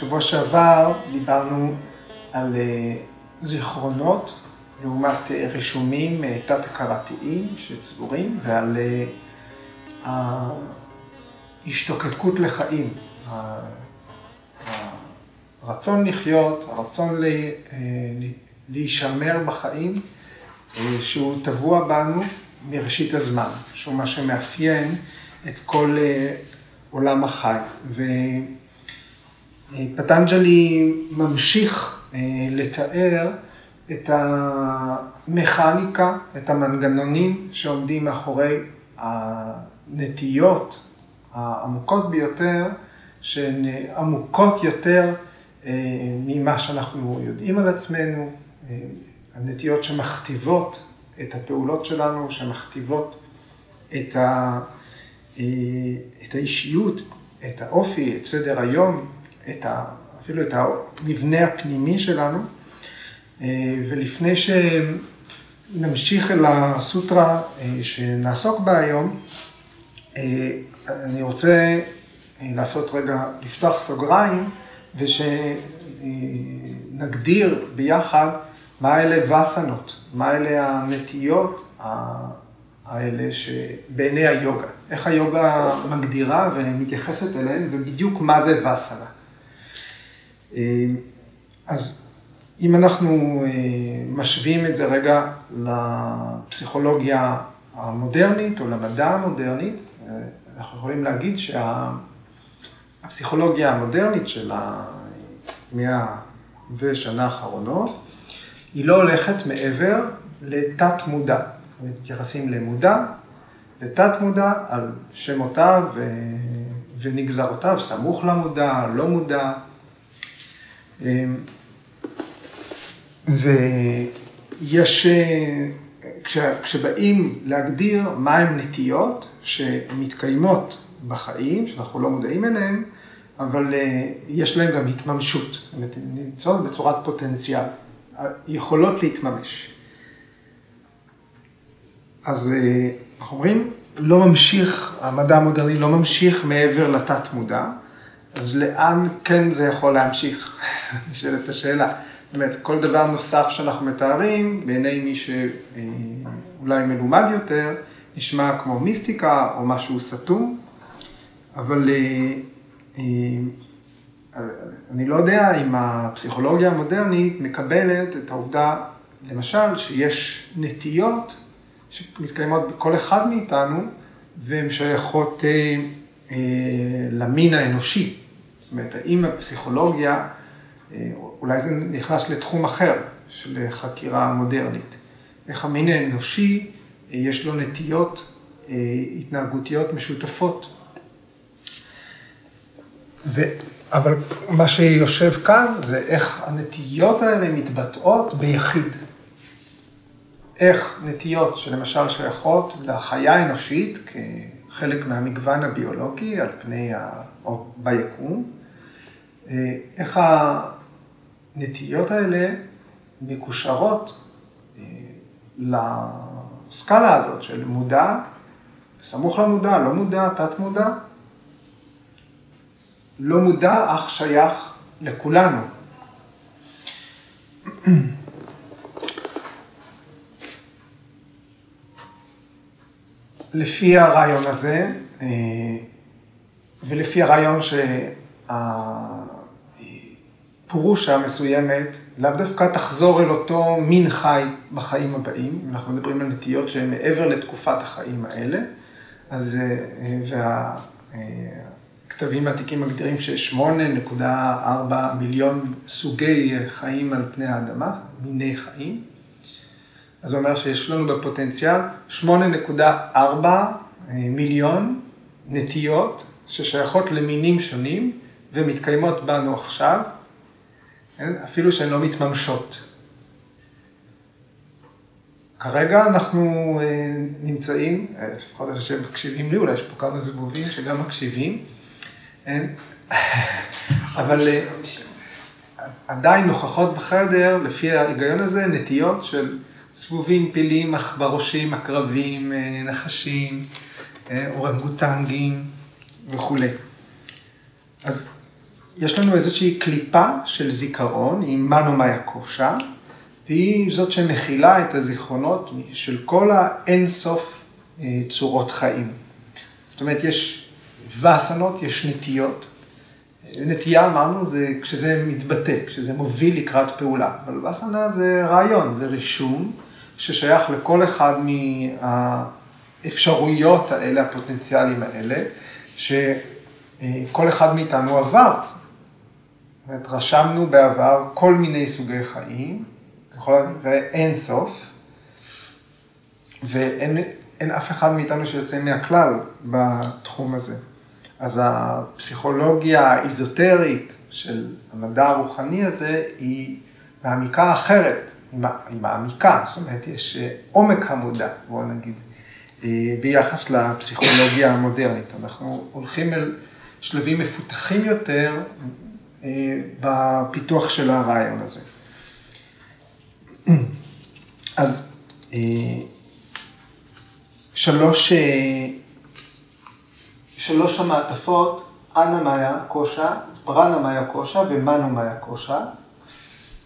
בשבוע שעבר דיברנו על זיכרונות לעומת רישומים תת-הכרתיים שצבורים ועל ההשתוקקות לחיים, הרצון לחיות, הרצון להישמר בחיים, שהוא טבוע בנו מראשית הזמן, שהוא מה שמאפיין את כל עולם החי. ופטנג'לי ממשיך לתאר את המכניקה, את המנגנונים שעומדים מאחורי הנטיות העמוקות ביותר, שהן עמוקות יותר ממה שאנחנו יודעים על עצמנו, הנטיות שמכתיבות את הפעולות שלנו, שמכתיבות את האישיות, את האופי, את סדר היום, אפילו את המבנה הפנימי שלנו. ולפני שנמשיך אל הסוטרה שנעסוק בה היום, אני רוצה לעשות רגע, לפתוח סוגריים ושנגדיר ביחד מה אלה וסנות, מה אלה הנטיות האלה שבעיני היוגה, איך היוגה מגדירה ומתייחסת אליהן ובדיוק מה זה וסנה. אז אם אנחנו משווים את זה רגע לפסיכולוגיה המודרנית או למדע המודרנית, אנחנו יכולים להגיד שהפסיכולוגיה המודרנית של המאה ושנה האחרונות, היא לא הולכת מעבר לתת מודע. מתייחסים למודע, לתת מודע, על שמותיו ונגזרותיו, סמוך למודע, לא מודע. ויש, כשבאים להגדיר מהם נטיות שמתקיימות בחיים, שאנחנו לא מודעים אליהן, אבל יש להן גם התממשות, זאת אומרת, נמצאות בצורת פוטנציאל, יכולות להתממש. אז אנחנו אומרים, לא ממשיך, המדע המודרני לא ממשיך מעבר לתת מודע, אז לאן כן זה יכול להמשיך? נשאלת השאלה. אומרת, כל דבר נוסף שאנחנו מתארים, בעיני מי שאולי מלומד יותר, נשמע כמו מיסטיקה או משהו סתום, אבל אני לא יודע אם הפסיכולוגיה המודרנית מקבלת את העובדה, למשל, שיש נטיות שמתקיימות בכל אחד מאיתנו, והן שייכות למין האנושי. זאת אומרת, האם הפסיכולוגיה, אולי זה נכנס לתחום אחר של חקירה מודרנית. איך המין האנושי, יש לו נטיות התנהגותיות משותפות. ו... אבל מה שיושב כאן זה איך הנטיות האלה מתבטאות ביחיד. איך נטיות שלמשל שייכות לחיה האנושית כחלק מהמגוון הביולוגי על פני, או ביקום, איך הנטיות האלה מקושרות לסקאלה הזאת של מודע, סמוך למודע, לא מודע, תת מודע. לא מודע, אך שייך לכולנו. לפי הרעיון הזה, ולפי הרעיון שהפרושה המסוימת לאו דווקא תחזור אל אותו מין חי בחיים הבאים, אנחנו מדברים על נטיות שהן מעבר לתקופת החיים האלה, אז, והכתבים העתיקים מגדירים שיש 8.4 מיליון סוגי חיים על פני האדמה, מיני חיים. אז זה אומר שיש לנו בפוטנציאל 8.4 מיליון נטיות ששייכות למינים שונים ומתקיימות בנו עכשיו, אפילו שהן לא מתממשות. כרגע אנחנו נמצאים, לפחות אלה שמקשיבים לי, אולי יש פה כמה זבובים שגם מקשיבים, אבל עדיין נוכחות בחדר, לפי ההיגיון הזה, נטיות של זבובים, פילים, עכברושים, עקרבים, נחשים, אורנגוטנגים וכולי. אז יש לנו איזושהי קליפה של זיכרון, היא מנו קושה, והיא זאת שמכילה את הזיכרונות של כל האינסוף אה, צורות חיים. זאת אומרת, יש ואסנות, יש נטיות. נטייה, אמרנו, זה כשזה מתבטא, כשזה מוביל לקראת פעולה. אבל ואסנה זה רעיון, זה רישום ששייך לכל אחד מהאפשרויות האלה, הפוטנציאלים האלה, שכל אחד מאיתנו עבר. זאת רשמנו בעבר כל מיני סוגי חיים, ככל הנראה אין סוף, ואין אף אחד מאיתנו שיוצא מהכלל בתחום הזה. אז הפסיכולוגיה האיזוטרית של המדע הרוחני הזה היא מעמיקה אחרת, היא מעמיקה, זאת אומרת, יש אה, עומק המודע, בואו נגיד, אה, ביחס לפסיכולוגיה המודרנית. אנחנו הולכים אל שלבים מפותחים יותר בפיתוח של הרעיון הזה. אז שלוש שלוש המעטפות, אנה מאיה קושה, פרנה מאיה קושה ומנו מאיה קושה.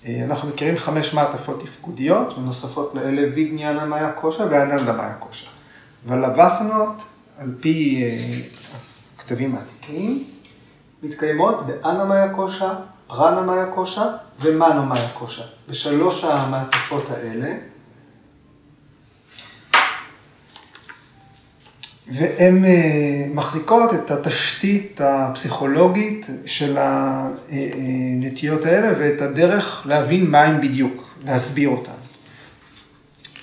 אה, אנחנו מכירים חמש מעטפות תפקודיות, ונוספות לאלה ויגניאנה מאיה קושה ואננדה מאיה קושה. ולווסנות, על פי אה, הכתבים העתיקים, מתקיימות באנה מאיה קושה, פרנה מאיה קושה ומנו מאיה קושה. בשלוש המעטפות האלה, והן אה, מחזיקות את התשתית הפסיכולוגית של הנטיות האלה ואת הדרך להבין מה הן בדיוק, להסביר אותן.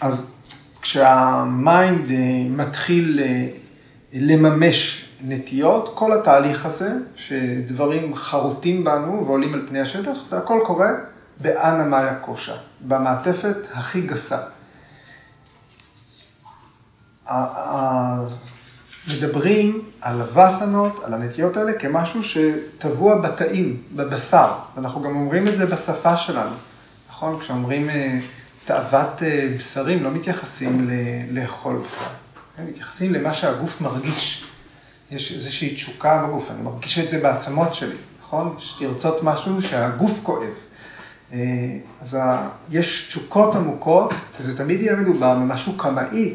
אז כשהמיינד אה, מתחיל אה, לממש נטיות, כל התהליך הזה, שדברים חרוטים בנו ועולים על פני השטח, זה הכל קורה באנה מאיה קושה, במעטפת הכי גסה. מדברים על הווסנות, על הנטיות האלה, כמשהו שטבוע בתאים, בבשר. ואנחנו גם אומרים את זה בשפה שלנו, נכון? כשאומרים אה, תאוות אה, בשרים, לא מתייחסים לאכול בשר. הם מתייחסים למה שהגוף מרגיש. יש איזושהי תשוקה בגוף, אני מרגיש את זה בעצמות שלי, נכון? לרצות משהו שהגוף כואב. אה, אז יש תשוקות עמוקות, וזה תמיד יהיה מדובר במשהו קמאי,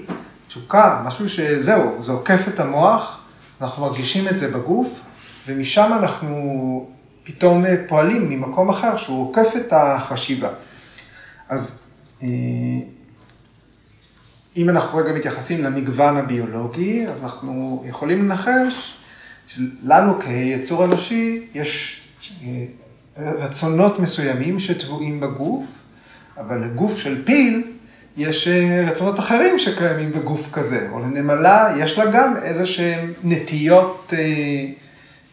תשוקה, משהו שזהו, זה עוקף את המוח, אנחנו מרגישים את זה בגוף, ומשם אנחנו פתאום פועלים ממקום אחר שהוא עוקף את החשיבה. אז אה, אם אנחנו רגע מתייחסים למגוון הביולוגי, אז אנחנו יכולים לנחש שלנו כיצור אנושי יש אה, רצונות מסוימים שטבועים בגוף, אבל לגוף של פיל יש אה, רצונות אחרים שקיימים בגוף כזה, או לנמלה יש לה גם איזה שהן נטיות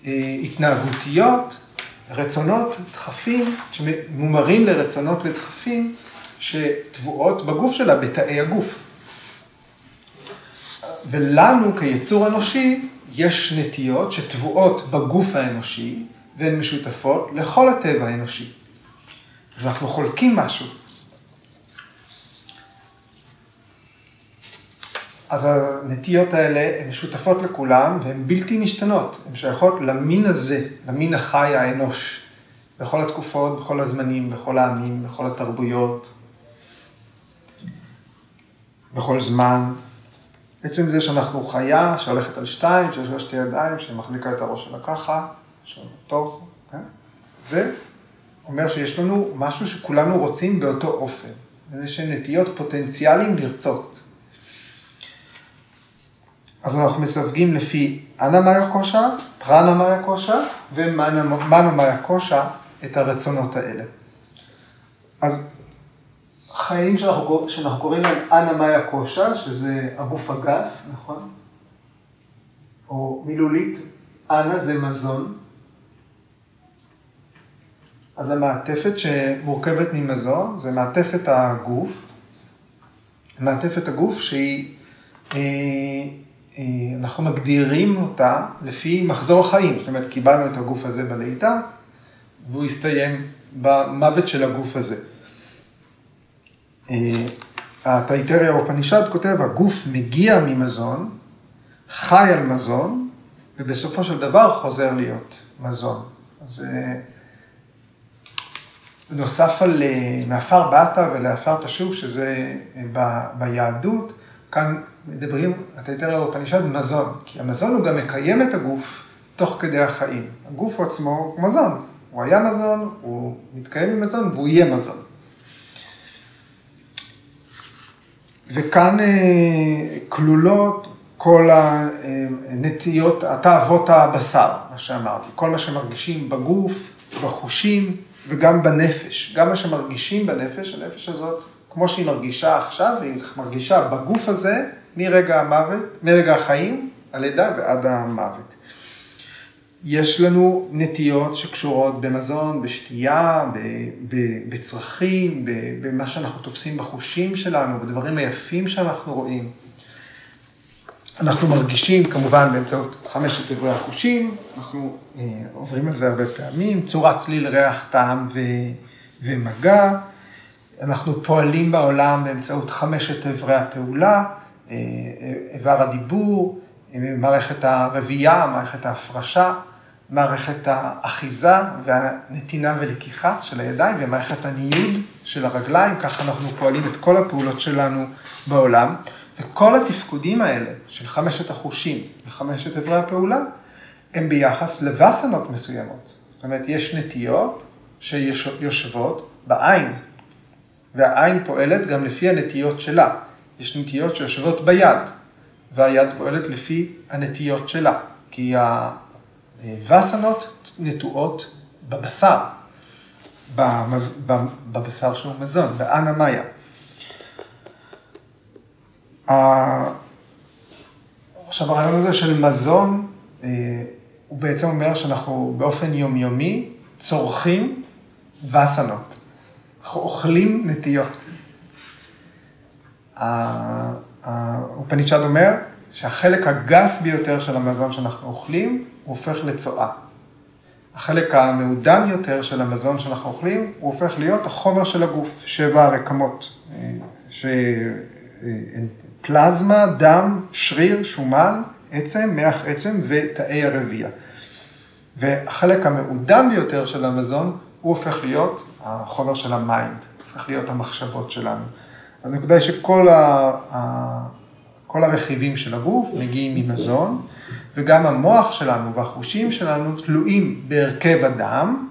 אה, התנהגותיות, רצונות, דחפים, שמומרים לרצונות ודחפים שטבועות בגוף שלה, בתאי הגוף. ולנו כיצור אנושי יש נטיות שטבועות בגוף האנושי והן משותפות לכל הטבע האנושי. אז אנחנו חולקים משהו. אז הנטיות האלה הן משותפות לכולם והן בלתי משתנות. הן שייכות למין הזה, למין החי האנוש, בכל התקופות, בכל הזמנים, בכל העמים, בכל התרבויות, בכל זמן. עצם זה שאנחנו חיה שהולכת על שתיים, שיש לה שתי ידיים, שמחזיקה את הראש שלה ככה, יש לנו טורס, כן? זה אומר שיש לנו משהו שכולנו רוצים באותו אופן. יש נטיות פוטנציאליים לרצות. אז אנחנו מסווגים לפי אנה מאיה קושה, פרנה מאיה קושה מאיה קושה את הרצונות האלה. אז חיים שאנחנו, שאנחנו קוראים להם אנה מאיה קושה, שזה הגוף הגס, נכון? או מילולית, אנה זה מזון. אז המעטפת שמורכבת ממזון זה מעטפת הגוף. מעטפת הגוף שהיא אה, אה, אנחנו מגדירים אותה לפי מחזור החיים. זאת אומרת, קיבלנו את הגוף הזה בלידה, והוא הסתיים במוות של הגוף הזה. אה, הטייטריה אופנישד כותב, הגוף מגיע ממזון, חי על מזון, ובסופו של דבר חוזר להיות מזון. אז נוסף על מעפר באת ולעפר תשוב, שזה ב, ביהדות, כאן מדברים, תראה בפנישד, מזון, כי המזון הוא גם מקיים את הגוף תוך כדי החיים. הגוף עצמו הוא מזון, הוא היה מזון, הוא מתקיים ממזון והוא יהיה מזון. וכאן כלולות כל הנטיות, התאוות הבשר, מה שאמרתי, כל מה שמרגישים בגוף, בחושים וגם בנפש. גם מה שמרגישים בנפש, הנפש הזאת, כמו שהיא מרגישה עכשיו, היא מרגישה בגוף הזה מרגע המוות, מרגע החיים, הלידה ועד המוות. יש לנו נטיות שקשורות במזון, בשתייה, בצרכים, במה שאנחנו תופסים בחושים שלנו, בדברים היפים שאנחנו רואים. אנחנו מרגישים כמובן באמצעות חמשת איברי החושים, אנחנו אה, עוברים על זה הרבה פעמים, צורת צליל, ריח, טעם ו, ומגע. אנחנו פועלים בעולם באמצעות חמשת איברי הפעולה, אה, איבר הדיבור, מערכת הרבייה, מערכת ההפרשה, מערכת האחיזה והנתינה ולקיחה של הידיים ומערכת הניוד של הרגליים, ככה אנחנו פועלים את כל הפעולות שלנו בעולם. וכל התפקודים האלה של חמשת החושים וחמשת אברי הפעולה, הם ביחס לווסנות מסוימות. זאת אומרת, יש נטיות שיושבות בעין, והעין פועלת גם לפי הנטיות שלה. יש נטיות שיושבות ביד, והיד פועלת לפי הנטיות שלה, כי הווסנות נטועות בבשר, בבשר שהוא מזון, באנה מאיה. עכשיו הרעיון הזה של מזון, אה, הוא בעצם אומר שאנחנו באופן יומיומי צורכים וסנות. אנחנו אוכלים נטיות. האופנישד אומר שהחלק הגס ביותר של המזון שאנחנו אוכלים, הוא הופך לצואה. החלק המעודן יותר של המזון שאנחנו אוכלים, הוא הופך להיות החומר של הגוף, שבע הרקמות, אה, ש... אה, פלזמה, דם, שריר, שומן, עצם, מח עצם ותאי הרבייה. והחלק המעודן ביותר של המזון, הוא הופך להיות החומר של ה mind, הופך להיות המחשבות שלנו. הנקודה היא שכל ה... כל הרכיבים של הגוף מגיעים ממזון, וגם המוח שלנו והחושים שלנו תלויים בהרכב הדם,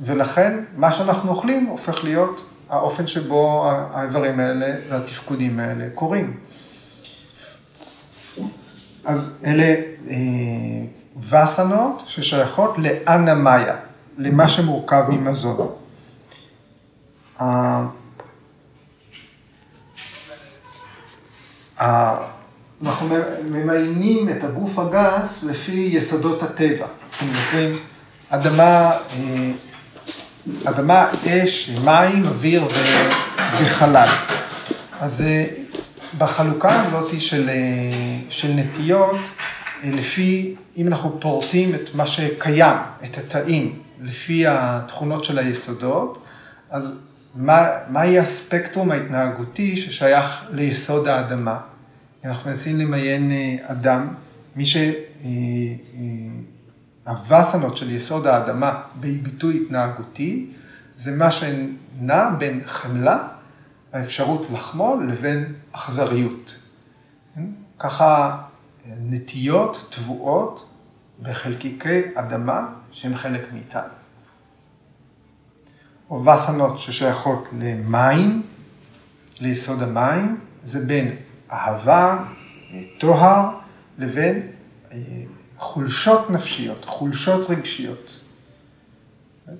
ולכן מה שאנחנו אוכלים הופך להיות האופן שבו האיברים האלה והתפקודים האלה קורים. אז אלה אה, וסנות ששייכות לאנמיה, למה שמורכב ממזון. אנחנו ממיינים את הגוף הגס לפי יסודות הטבע. אתם זוכרים? אדמה, אה, אדמה, אש, מים, אוויר וחלל. אז אה, בחלוקה הזאת של, אה, של נטיות, לפי, אם אנחנו פורטים את מה שקיים, את התאים, לפי התכונות של היסודות, אז מה, מהי הספקטרום ההתנהגותי ששייך ליסוד האדמה? אנחנו מנסים למיין אדם, מי שהווסנות של יסוד האדמה בביטוי התנהגותי, זה מה שנע בין חמלה האפשרות לחמול לבין אכזריות. ככה נטיות טבועות בחלקיקי אדמה שהם חלק מאיתנו. או וסנות ששייכות למים, ליסוד המים, זה בין אהבה, טוהר, לבין אה, חולשות נפשיות, חולשות רגשיות.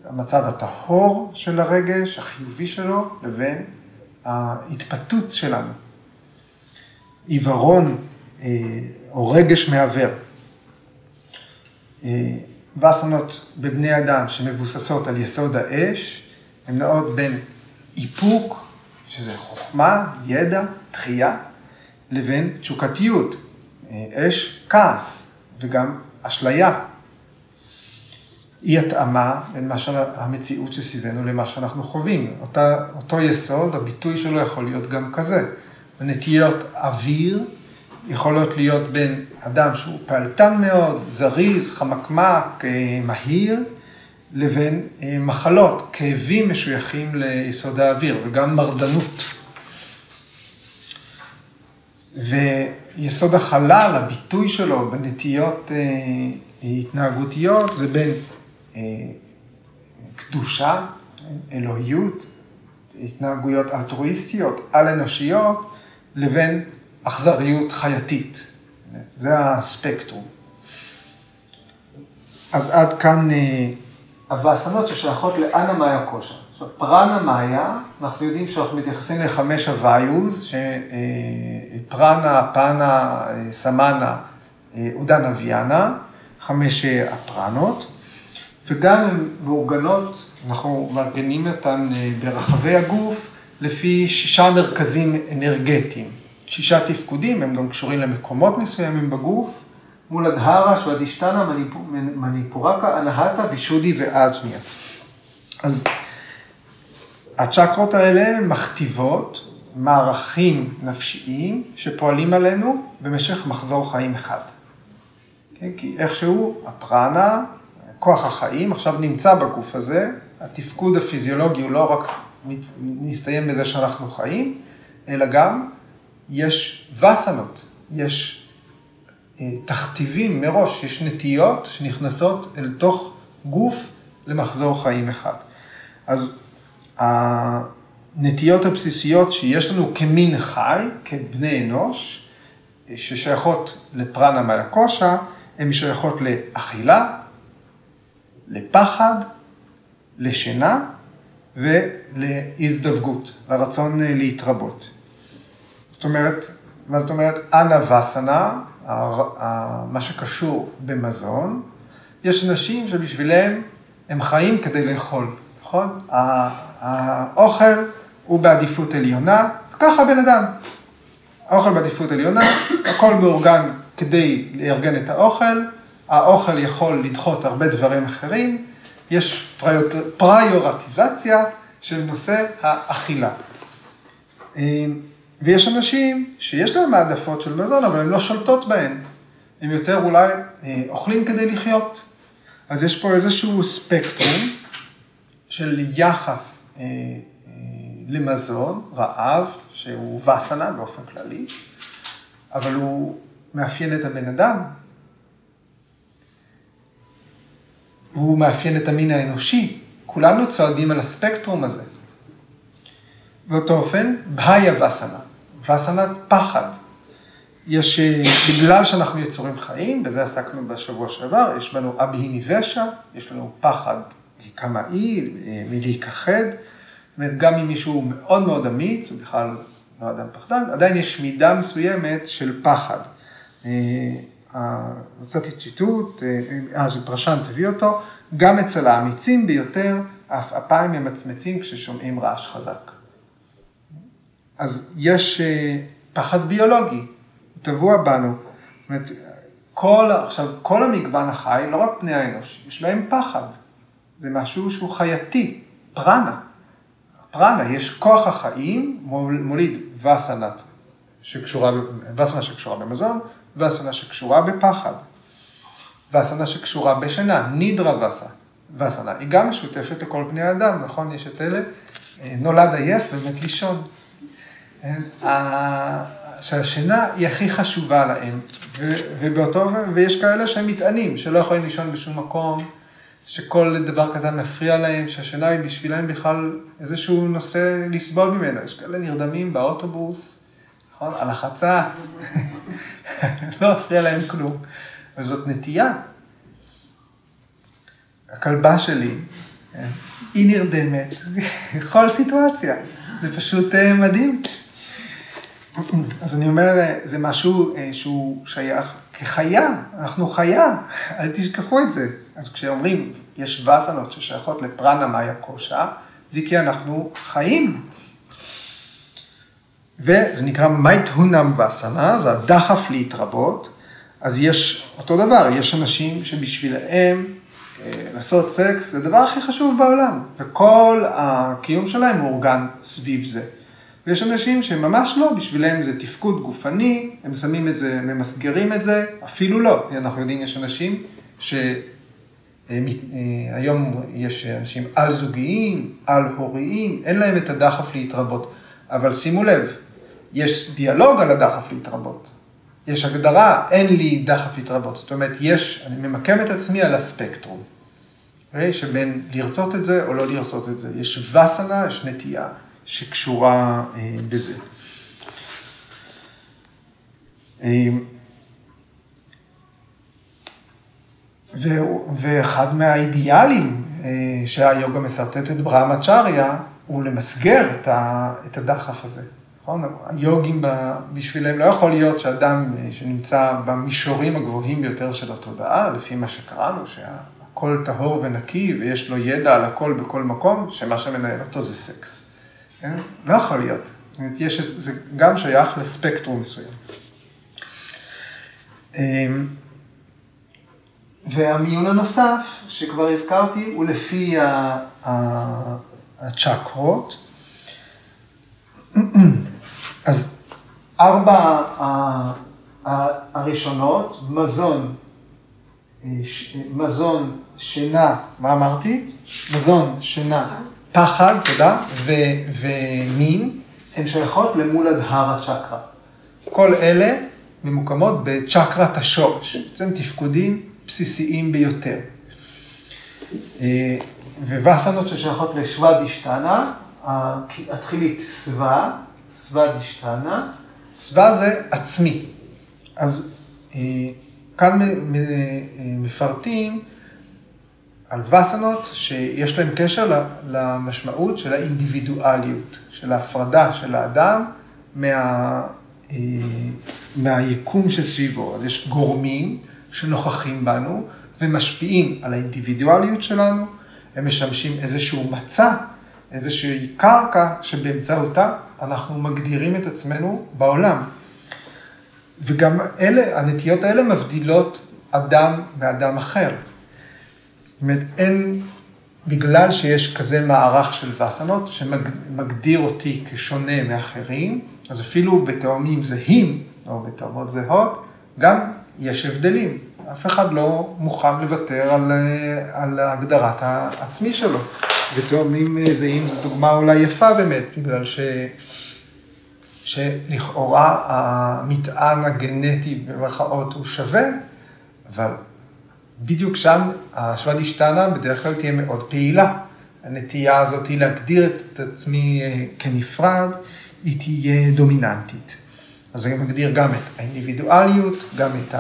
המצב הטהור של הרגש, החיובי שלו, לבין ההתפתות שלנו. עיוורון אה, או רגש מעוור. אה, וסנות בבני אדם שמבוססות על יסוד האש, הן נעות בין איפוק, שזה חוכמה, ידע, תחייה, לבין תשוקתיות, אה, אש, כעס וגם אשליה, אי התאמה בין מה שהמציאות שסביבנו למה שאנחנו חווים. אותה, אותו יסוד, הביטוי שלו יכול להיות גם כזה. נטיות אוויר יכולות להיות בין אדם שהוא פעלתן מאוד, זריז, חמקמק, אה, מהיר, לבין מחלות, כאבים משויכים ליסוד האוויר וגם מרדנות. ויסוד החלל, הביטוי שלו בנטיות התנהגותיות, זה בין קדושה, אלוהיות, התנהגויות אלטרואיסטיות, על-אנושיות, לבין אכזריות חייתית. זה הספקטרום. אז עד כאן הוואסנות ששייכות לאנה מאיה קושה. עכשיו, פרנה מאיה, אנחנו יודעים שאנחנו מתייחסים לחמש הוויוז, שפרנה, פאנה, סמנה, אודנה ויאנה, חמש הפרנות, וגם הן מאורגנות, אנחנו מארגנים אותן ברחבי הגוף, לפי שישה מרכזים אנרגטיים. שישה תפקודים, הם גם קשורים למקומות מסוימים בגוף, מול הדהרה, שואדישתנה, מניפורקה, אנהטה, וישודי ואג'ניה. אז הצ'קרות האלה מכתיבות מערכים נפשיים שפועלים עלינו במשך מחזור חיים אחד. כן? כי איכשהו הפרנה, כוח החיים, עכשיו נמצא בגוף הזה, התפקוד הפיזיולוגי הוא לא רק מסתיים בזה שאנחנו חיים, אלא גם יש וסנות, יש תכתיבים מראש, יש נטיות שנכנסות אל תוך גוף למחזור חיים אחד. אז הנטיות הבסיסיות שיש לנו כמין חי, כבני אנוש, ששייכות לפרנה מלקושה, הן שייכות לאכילה, לפחד, לשינה ולהזדווגות, לרצון להתרבות. זאת אומרת, מה זאת אומרת? אנה וסנה, מה שקשור במזון. יש אנשים שבשבילם הם חיים כדי לאכול, נכון? האוכל הוא בעדיפות עליונה, וככה הבן אדם. האוכל בעדיפות עליונה, הכל מאורגן כדי לארגן את האוכל, האוכל יכול לדחות הרבה דברים אחרים, יש פריורטיזציה של נושא האכילה. ויש אנשים שיש להם העדפות של מזון, אבל הן לא שולטות בהן. הם יותר אולי אוכלים כדי לחיות. אז יש פה איזשהו ספקטרום של יחס אה, אה, למזון, רעב, שהוא וסנה באופן כללי, אבל הוא מאפיין את הבן אדם, והוא מאפיין את המין האנושי. כולנו צועדים על הספקטרום הזה. באותו אופן, בהיה וסנה. והסנת פחד. יש, אה, בגלל שאנחנו יצורים חיים, בזה עסקנו בשבוע שעבר, יש בנו אבהיני ושע, יש לנו פחד קמאי, אה, מלהיכחד. זאת אומרת, גם אם מישהו מאוד מאוד אמיץ, הוא בכלל לא אדם פחדן, עדיין יש מידה מסוימת של פחד. מצאתי אה, ציטוט, אה, זה פרשן תביא אותו, גם אצל האמיצים ביותר, אף אפיים ממצמצים כששומעים רעש חזק. אז יש אה, פחד ביולוגי, הוא טבוע בנו. זאת אומרת, כל, עכשיו, כל המגוון החי, לא רק בני האנוש, יש בהם פחד. זה משהו שהוא חייתי, פרנה. פרנה, יש כוח החיים, מוליד וסנת שקשורה, וסנה שקשורה במזון, וסנה שקשורה בפחד. וסנה שקשורה בשינה, נידרה וסה. וסנה היא גם משותפת לכל בני האדם, נכון? יש את אלה, אה, נולד עייף ומת לישון. שהשינה היא הכי חשובה להם, ובאותו, ויש כאלה שהם מטענים, שלא יכולים לישון בשום מקום, שכל דבר קטן מפריע להם, שהשינה היא בשבילם בכלל איזשהו נושא לסבול ממנו. יש כאלה נרדמים באוטובוס, נכון? על החצץ, לא מפריע להם כלום. וזאת נטייה. הכלבה שלי, היא נרדמת בכל סיטואציה. זה פשוט אה, מדהים. אז אני אומר, זה משהו אה, שהוא שייך כחיה, אנחנו חיה, אל תשכחו את זה. אז כשאומרים, יש וסנות ששייכות לפרנה מאיה קושה, זה כי אנחנו חיים. וזה נקרא מייט הונם וסנה, זה הדחף להתרבות. אז יש אותו דבר, יש אנשים שבשבילם אה, לעשות סקס זה הדבר הכי חשוב בעולם, וכל הקיום שלהם מאורגן סביב זה. ויש אנשים שממש לא, בשבילם זה תפקוד גופני, הם שמים את זה, ממסגרים את זה, אפילו לא. אנחנו יודעים, יש אנשים היום יש אנשים על-זוגיים, על-הוריים, אין להם את הדחף להתרבות. אבל שימו לב, יש דיאלוג על הדחף להתרבות. יש הגדרה, אין לי דחף להתרבות. זאת אומרת, יש, אני ממקם את עצמי על הספקטרום. אוקיי? שבין לרצות את זה או לא לרצות את זה. יש וסנה, יש נטייה שקשורה אה, בזה. אה, ואחד מהאידיאלים אה, שהיוגה מסרטטת ברהמצ'ריה, הוא למסגר את הדחף הזה. נכון? היוגים בשבילם לא יכול להיות שאדם אה, שנמצא במישורים הגבוהים ביותר של התודעה, לפי מה שקראנו, שהכל טהור ונקי ויש לו ידע על הכל בכל מקום, שמה שמנהל אותו זה סקס. כן? לא יכול להיות. יש, זה גם שייך לספקטרום מסוים. והמיון הנוסף, שכבר הזכרתי, הוא לפי הצ'קרות. אז ארבע הראשונות, מזון, אה, מזון, שינה, מה אמרתי? מזון, שינה, פחד, תודה, ומין, הן שייכות למול הדהר הצ'קרה. כל אלה ממוקמות בצ'קרת השורש, בעצם תפקודים בסיסיים ביותר. אה, ווסנות ששייכות לשוואדישטנה, התחילית סווה, סווה דישתנה, סווה זה עצמי. אז אה, כאן מפרטים על וסנות שיש להם קשר למשמעות של האינדיבידואליות, של ההפרדה של האדם מה, אה, מהיקום שסביבו. אז יש גורמים שנוכחים בנו ומשפיעים על האינדיבידואליות שלנו, הם משמשים איזשהו מצע, איזושהי קרקע שבאמצעותה אנחנו מגדירים את עצמנו בעולם. וגם אלה, הנטיות האלה מבדילות אדם מאדם אחר. זאת אומרת, אין, בגלל שיש כזה מערך של וסנות שמגדיר אותי כשונה מאחרים, אז אפילו בתאומים זהים, או בתאומות זהות, גם יש הבדלים. אף אחד לא מוכן לוותר על, על הגדרת העצמי שלו. ותאומים זהים זו דוגמה אולי יפה באמת, בגלל ש... שלכאורה המטען הגנטי במרכאות הוא שווה, אבל בדיוק שם השוואד השתנה בדרך כלל תהיה מאוד פעילה. הנטייה הזאת היא להגדיר את עצמי אה, כנפרד, היא תהיה דומיננטית. אז אני מגדיר גם את האינדיבידואליות, גם את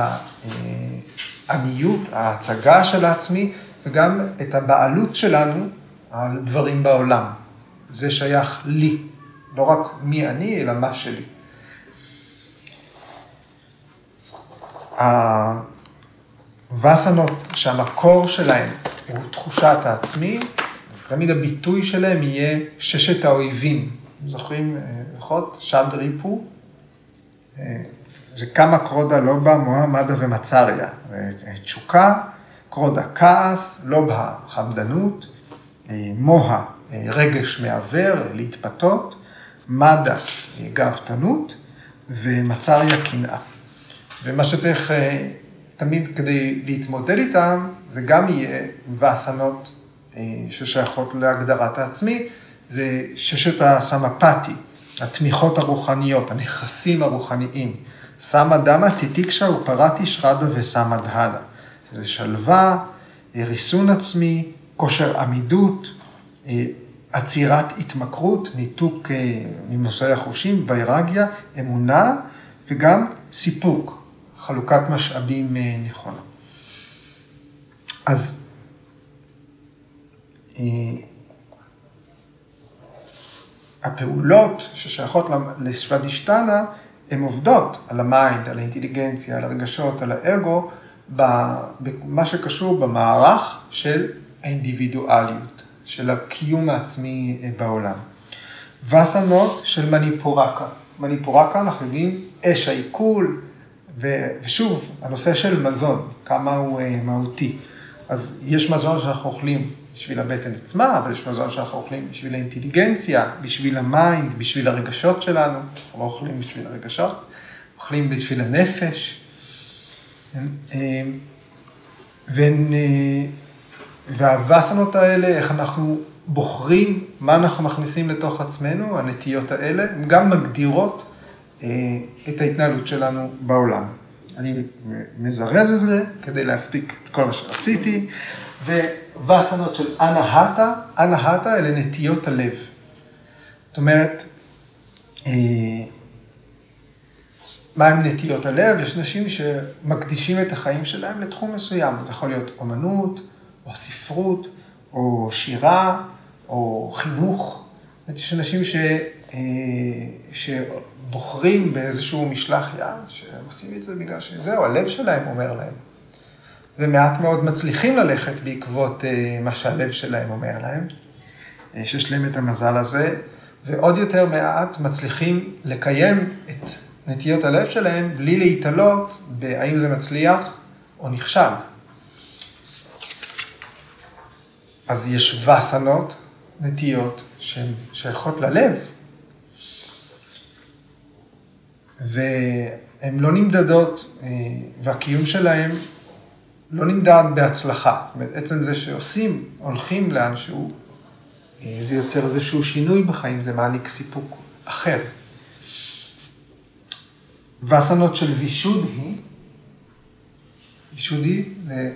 העניות, ההצגה של העצמי, וגם את הבעלות שלנו על דברים בעולם. זה שייך לי, לא רק מי אני, אלא מה שלי. הווסנות שהמקור שלהם הוא תחושת העצמי, תמיד הביטוי שלהם יהיה ששת האויבים. זוכרים, נכון? שד? אה, זה כמה קרודה לובה, מוהמדה ומצריה. תשוקה, קרודה כעס, לובה חמדנות, אה, מוה רגש מעוור, להתפתות, מדה גאוותנות ומצריה קנאה. ומה שצריך אה, תמיד כדי להתמודד איתם, זה גם יהיה וסנות ששייכות להגדרת העצמי, זה ששת הסמפתי, התמיכות הרוחניות, הנכסים הרוחניים. סמא דמא תתיקשה ופרתי שרדה וסמא דהנה. זה שלווה, ריסון עצמי, כושר עמידות, עצירת התמכרות, ניתוק ממושאי החושים, ויירגיה, אמונה וגם סיפוק, חלוקת משאבים נכונה. אז הפעולות ששייכות לסוודישטנה, הן עובדות על ה mind, על האינטליגנציה, על הרגשות, על האגו, במה שקשור במערך של האינדיבידואליות, של הקיום העצמי אה, בעולם. וסנות של מניפורקה. מניפורקה, אנחנו יודעים, אש העיכול, ושוב, הנושא של מזון, כמה הוא אה, מהותי. אז יש מזון שאנחנו אוכלים בשביל הבטן עצמה, אבל יש מזון שאנחנו אוכלים בשביל האינטליגנציה, בשביל המים, בשביל הרגשות שלנו, אנחנו לא אוכלים בשביל הרגשות, אוכלים בשביל הנפש. והן והווסנות האלה, איך אנחנו בוחרים מה אנחנו מכניסים לתוך עצמנו, הנטיות האלה, הן גם מגדירות אה, את ההתנהלות שלנו בעולם. אני מזרז את זה כדי להספיק את כל מה שרציתי, וווסנות של אנהטה, אנהטה אלה נטיות הלב. זאת אומרת, אה, מהם נטיות הלב? יש נשים שמקדישים את החיים שלהם לתחום מסוים. זה יכול להיות אומנות, או ספרות, או שירה, או חינוך. יש אנשים ש... אה, שבוחרים באיזשהו משלח יד, שעושים את זה בגלל שזהו, הלב שלהם אומר להם. ומעט מאוד מצליחים ללכת בעקבות אה, מה שהלב שלהם אומר להם, אה, שיש להם את המזל הזה, ועוד יותר מעט מצליחים לקיים את נטיות הלב שלהם בלי להתעלות בהאם זה מצליח או נכשל. אז יש וסנות, נטיות, שהן שייכות ללב, והן לא נמדדות, אה, והקיום שלהן לא נמדד בהצלחה. זאת אומרת, עצם זה שעושים, הולכים לאנשהו, אה, זה יוצר איזשהו שינוי בחיים, זה מעניק סיפוק אחר. וסנות של וישודי, וישודי זה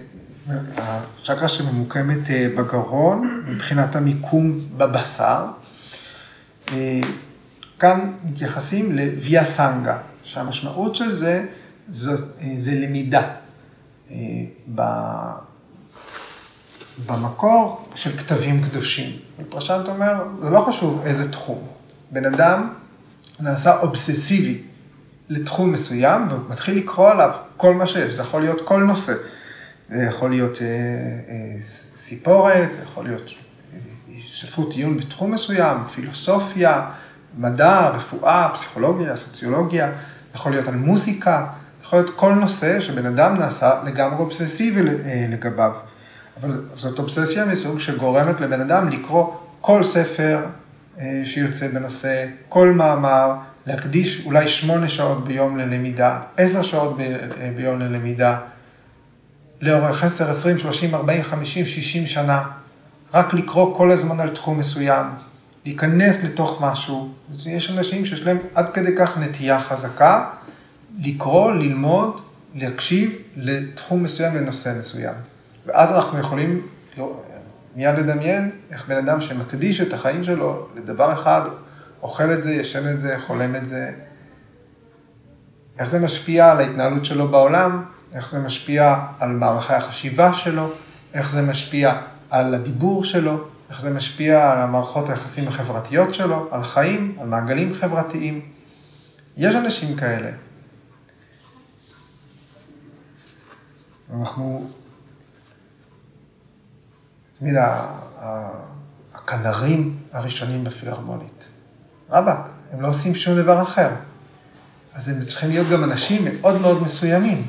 הצ'קרה שממוקמת אה, בגרון, מבחינת המיקום בבשר. אה, כאן מתייחסים לוויה סנגה, שהמשמעות של זה, אה, זה למידה. במקור של כתבים קדושים. פרשנט אומר, זה לא חשוב איזה תחום. בן אדם נעשה אובססיבי לתחום מסוים, ומתחיל לקרוא עליו כל מה שיש, זה יכול להיות כל נושא. זה יכול להיות אה, אה, סיפורת, זה יכול להיות אה, ספרות עיון בתחום מסוים, פילוסופיה, מדע, רפואה, פסיכולוגיה, סוציולוגיה, יכול להיות על מוזיקה, יכול להיות כל נושא שבן אדם נעשה לגמרי אובססיבי לגביו. אבל זאת אובססיה מסוג שגורמת לבן אדם לקרוא כל ספר שיוצא בנושא, כל מאמר, להקדיש אולי שמונה שעות ביום ללמידה, עשר שעות ביום ללמידה. לאורך 10, 20, 30, 40, 50, 60 שנה, רק לקרוא כל הזמן על תחום מסוים, להיכנס לתוך משהו. יש אנשים שיש להם עד כדי כך נטייה חזקה, לקרוא, ללמוד, להקשיב לתחום מסוים, לנושא מסוים. ואז אנחנו יכולים מיד לדמיין איך בן אדם שמקדיש את החיים שלו לדבר אחד, אוכל את זה, ישן את זה, חולם את זה, איך זה משפיע על ההתנהלות שלו בעולם, איך זה משפיע על מערכי החשיבה שלו, איך זה משפיע על הדיבור שלו, איך זה משפיע על המערכות היחסים החברתיות שלו, על חיים, על מעגלים חברתיים. יש אנשים כאלה. אנחנו, תמיד הכנרים הראשונים בפילהרמונית. רבאק, הם לא עושים שום דבר אחר. אז הם צריכים להיות גם אנשים מאוד מאוד מסוימים.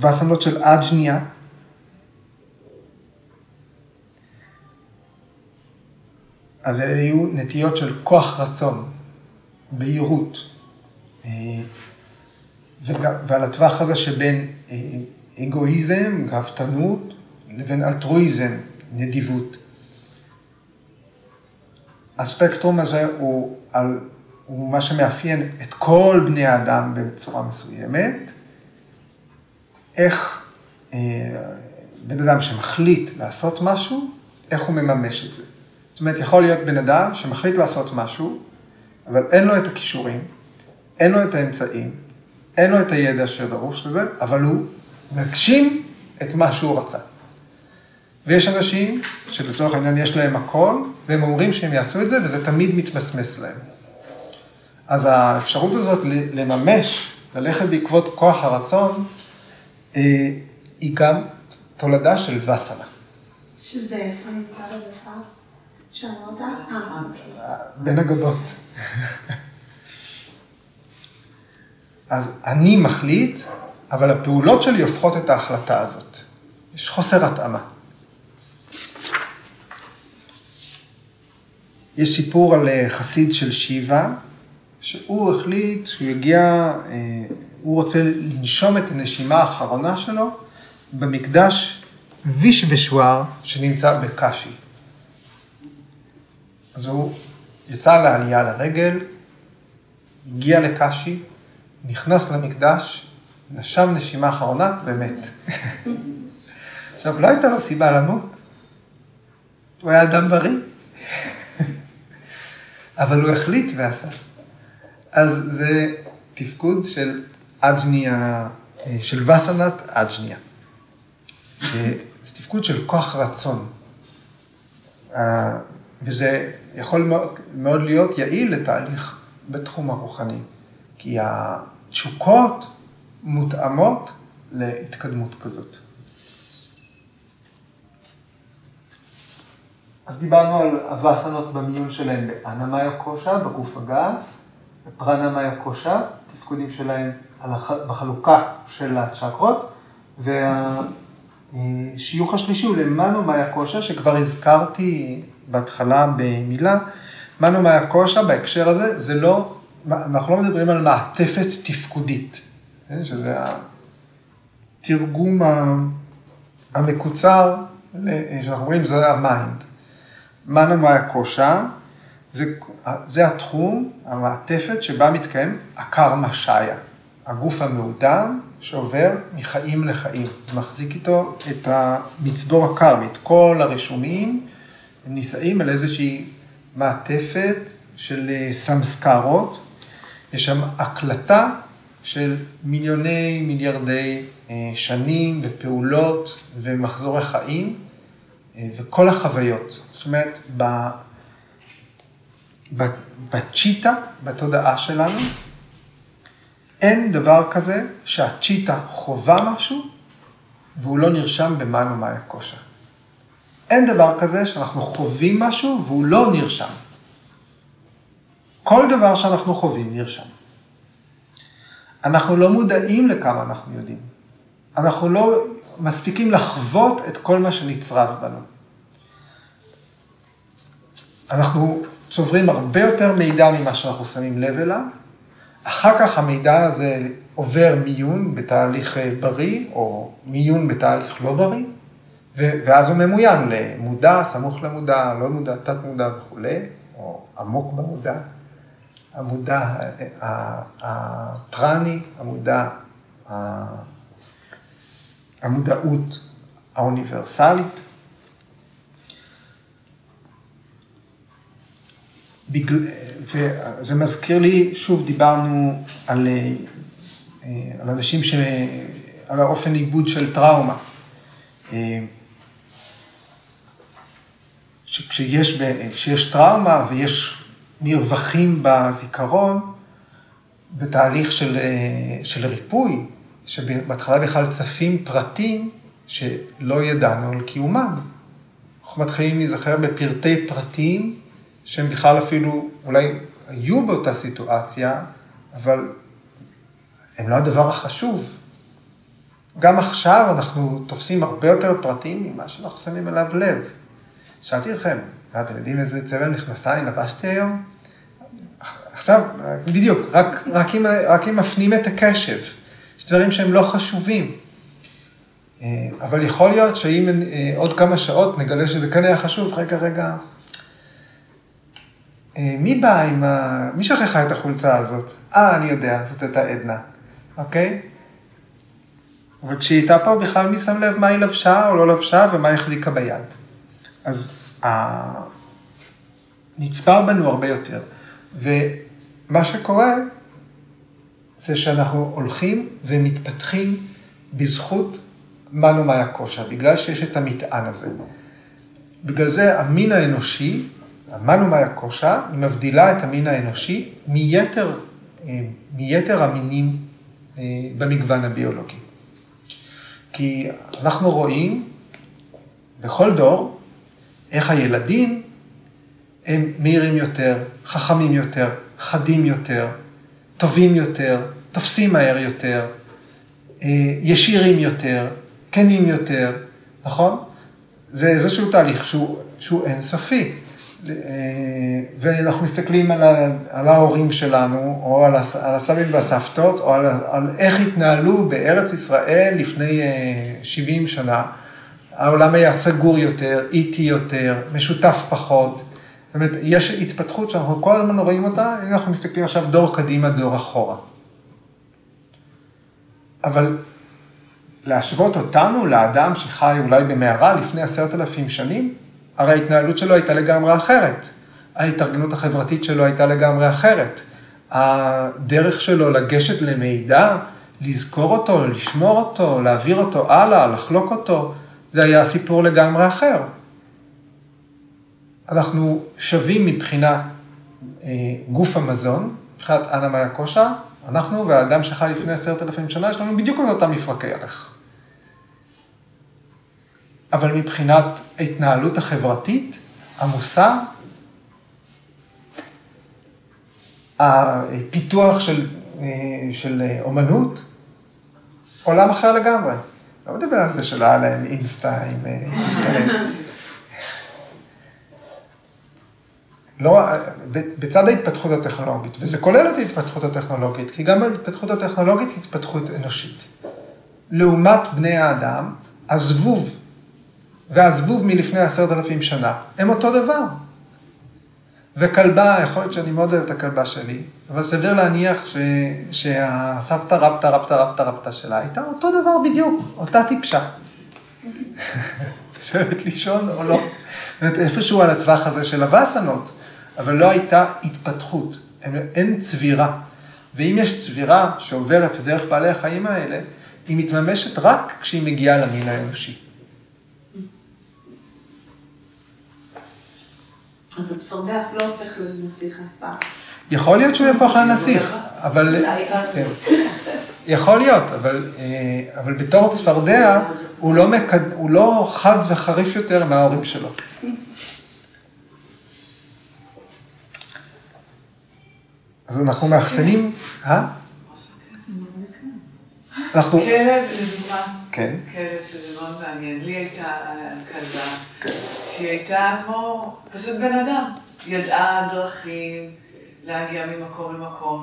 והסמלות של אג'ניה. אז אלה היו נטיות של כוח רצון, בהירות. אה, ועל הטווח הזה שבין אה, אגואיזם, גאוותנות, לבין אלטרואיזם, נדיבות. הספקטרום הזה הוא, על, הוא מה שמאפיין את כל בני האדם בצורה מסוימת, איך אה, בן אדם שמחליט לעשות משהו, איך הוא מממש את זה. זאת אומרת, יכול להיות בן אדם שמחליט לעשות משהו, אבל אין לו את הכישורים, אין לו את האמצעים, אין לו את הידע שדרוש לזה, אבל הוא מגשים את מה שהוא רצה. ויש אנשים שלצורך העניין יש להם הכל, והם אומרים שהם יעשו את זה, וזה תמיד מתמסמס להם. אז האפשרות הזאת לממש, ללכת בעקבות כוח הרצון, אה, היא גם תולדה של וסנה. שזה איפה נמצא בבשר? שאמרת? אה, אוקיי. בין הגבות. אז אני מחליט, אבל הפעולות שלי הופכות את ההחלטה הזאת. יש חוסר התאמה. יש סיפור על אה, חסיד של שיבה, שהוא החליט שהוא יגיע, אה, הוא רוצה לנשום את הנשימה האחרונה שלו במקדש וישבשואר שנמצא בקשי. אז הוא יצא לעלייה לרגל, הגיע לקשי, נכנס למקדש, נשם נשימה אחרונה ומת. עכשיו, לא הייתה לו סיבה למות, הוא היה אדם בריא, אבל הוא החליט ועשה. אז זה תפקוד של אג'ניה, של וסנת אג'ניה. זה תפקוד של כוח רצון. וזה יכול מאוד, מאוד להיות יעיל לתהליך בתחום הרוחני, כי התשוקות מותאמות להתקדמות כזאת. אז דיברנו על הווסנות במיון שלהם באנמיה קושה, בגוף הגס, בפרנמיה קושה, תפקודים שלהם בחלוקה של הצ'קרות, והשיוך השלישי הוא למנו מאיה קושה, שכבר הזכרתי בהתחלה במילה. מנו מאיה קושה בהקשר הזה, זה לא, אנחנו לא מדברים על מעטפת תפקודית, כן? שזה התרגום המקוצר, שאנחנו אומרים, זה ה mind. מנו מאיה קושה, זה, זה התחום, המעטפת שבה מתקיים הקרמאשיה, הגוף המעודן שעובר מחיים לחיים, מחזיק איתו את המצבור הקרמי, את כל הרשומים, הם נישאים על איזושהי מעטפת של אה, סמסקרות, יש שם הקלטה של מיליוני מיליארדי אה, שנים ופעולות ומחזורי חיים אה, וכל החוויות. זאת אומרת, בצ'יטה, בתודעה שלנו, אין דבר כזה שהצ'יטה חווה משהו והוא לא נרשם במאנו מאיה קושה. אין דבר כזה שאנחנו חווים משהו והוא לא נרשם. כל דבר שאנחנו חווים נרשם. אנחנו לא מודעים לכמה אנחנו יודעים. אנחנו לא מספיקים לחוות את כל מה שנצרב בנו. אנחנו צוברים הרבה יותר מידע ממה שאנחנו שמים לב אליו. אחר כך המידע הזה עובר מיון בתהליך אה, בריא, או מיון בתהליך לא בריא, ואז הוא ממוין למודע, סמוך למודע, לא מודע, תת מודע וכולי, או עמוק במודע. המודע הפרני, המודע, המודעות האוניברסלית. וזה מזכיר לי, שוב דיברנו על, אה, על אנשים, ש... על האופן עיבוד של טראומה. שכשיש כשיש טראומה ויש מרווחים בזיכרון, בתהליך של, אה, של ריפוי, שבהתחלה בכלל צפים פרטים שלא ידענו על קיומם. אנחנו מתחילים להיזכר בפרטי פרטים שהם בכלל אפילו אולי היו באותה סיטואציה, אבל הם לא הדבר החשוב. גם עכשיו אנחנו תופסים הרבה יותר פרטים ממה שאנחנו שמים אליו לב. שאלתי אתכם, אתם יודעים איזה צבע מכנסיים לבשתי היום? עכשיו, בדיוק, רק, רק, אם, רק אם מפנים את הקשב. יש דברים שהם לא חשובים. אה, אבל יכול להיות שאם אה, עוד כמה שעות נגלה שזה כן היה חשוב, רגע, רגע, אה, מי בא עם ה... מי שכחה את החולצה הזאת? אה, אני יודע, זאת הייתה עדנה, אוקיי? אבל כשהיא הייתה פה, בכלל מי שם לב מה היא לבשה או לא לבשה ומה החזיקה ביד. אז נצבר בנו הרבה יותר. ומה שקורה זה שאנחנו הולכים ומתפתחים בזכות מנו מאיה קושה, בגלל שיש את המטען הזה. בגלל זה המין האנושי, המנו מאיה קושה, היא מבדילה את המין האנושי מיתר, אה, מיתר המינים אה, במגוון הביולוגי. כי אנחנו רואים בכל דור איך הילדים הם מהירים יותר, חכמים יותר, חדים יותר, טובים יותר, תופסים מהר יותר, אה, ישירים יותר, כנים יותר, נכון? זה איזשהו תהליך שהוא, שהוא אינסופי. ואנחנו מסתכלים על, ה, על ההורים שלנו, או על, הס, על הסבים והסבתות, או על, על איך התנהלו בארץ ישראל לפני 70 שנה. העולם היה סגור יותר, איטי יותר, משותף פחות. זאת אומרת, יש התפתחות שאנחנו כל הזמן רואים אותה, אם אנחנו מסתכלים עכשיו דור קדימה, דור אחורה. אבל להשוות אותנו לאדם שחי אולי במערה לפני עשרת אלפים שנים, הרי ההתנהלות שלו הייתה לגמרי אחרת. ההתארגנות החברתית שלו הייתה לגמרי אחרת. הדרך שלו לגשת למידע, לזכור אותו, לשמור אותו, להעביר אותו הלאה, לחלוק אותו, זה היה סיפור לגמרי אחר. אנחנו שווים מבחינת אה, גוף המזון, מבחינת אנה מאיה קושה, אנחנו והאדם שחי לפני עשרת אלפים שנה, יש לנו בדיוק את אותם מפרקי ערך. אבל מבחינת ההתנהלות החברתית, המוסר, הפיתוח של, אה, של אומנות, עולם אחר לגמרי. לא מדבר על זה שלא היה להם אינסטה עם. אה, לא, בצד ההתפתחות הטכנולוגית, וזה כולל את ההתפתחות הטכנולוגית, כי גם ההתפתחות הטכנולוגית היא התפתחות אנושית. לעומת בני האדם, הזבוב והזבוב מלפני עשרת אלפים שנה, הם אותו דבר. וכלבה, יכול להיות שאני מאוד אוהב את הכלבה שלי, אבל סביר להניח ש... שהסבתא רבתא רבתא רבתא רבתא שלה הייתה אותו דבר בדיוק, אותה טיפשה. יושבת לישון או לא. זאת אומרת, איפשהו על הטווח הזה של הווסנות, אבל לא הייתה התפתחות, אין צבירה. ואם יש צבירה שעוברת דרך בעלי החיים האלה, היא מתממשת רק כשהיא מגיעה למין האנושי. אז הצפרדע לא הופך לנסיך אף פעם. יכול להיות שהוא יהפוך לנסיך, אבל... כן. יכול להיות, אבל, אה, אבל בתור צפרדע, הוא לא, מקד... הוא לא חד וחריף יותר מההורים שלו. אז אנחנו מאחסנים, אה? אנחנו... כלב, לדוגמה. כן. כלב שזה מאוד מעניין. לי הייתה כלבה, כן. שהיא הייתה כמו פשוט בן אדם. ידעה דרכים להגיע ממקום למקום,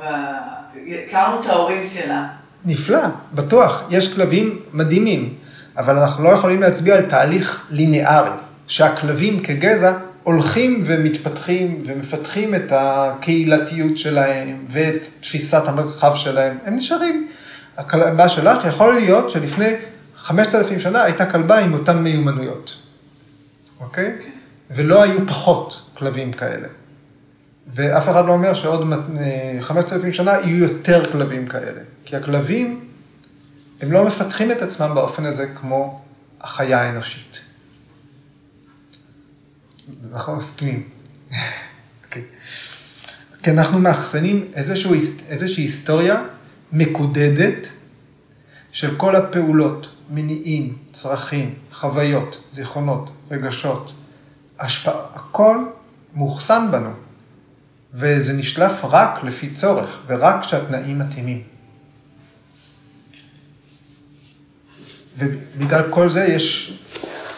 והכרנו את ההורים שלה. נפלא, בטוח. יש כלבים מדהימים, אבל אנחנו לא יכולים להצביע על תהליך ליניארי, שהכלבים כגזע הולכים ומתפתחים ומפתחים את הקהילתיות שלהם ואת תפיסת המרחב שלהם. הם נשארים. הכלבה שלך יכול להיות שלפני חמשת אלפים שנה הייתה כלבה עם אותן מיומנויות, אוקיי? ולא היו פחות כלבים כאלה. ואף אחד לא אומר שעוד חמשת אלפים שנה יהיו יותר כלבים כאלה. כי הכלבים, הם לא מפתחים את עצמם באופן הזה כמו החיה האנושית. אנחנו מסכימים. אוקיי. כי אנחנו מאחסנים איזושהי היסטוריה מקודדת של כל הפעולות, מניעים, צרכים, חוויות, זיכרונות, רגשות, השפעה, הכל מאוחסן בנו, וזה נשלף רק לפי צורך, ורק כשהתנאים מתאימים. ובגלל כל זה יש,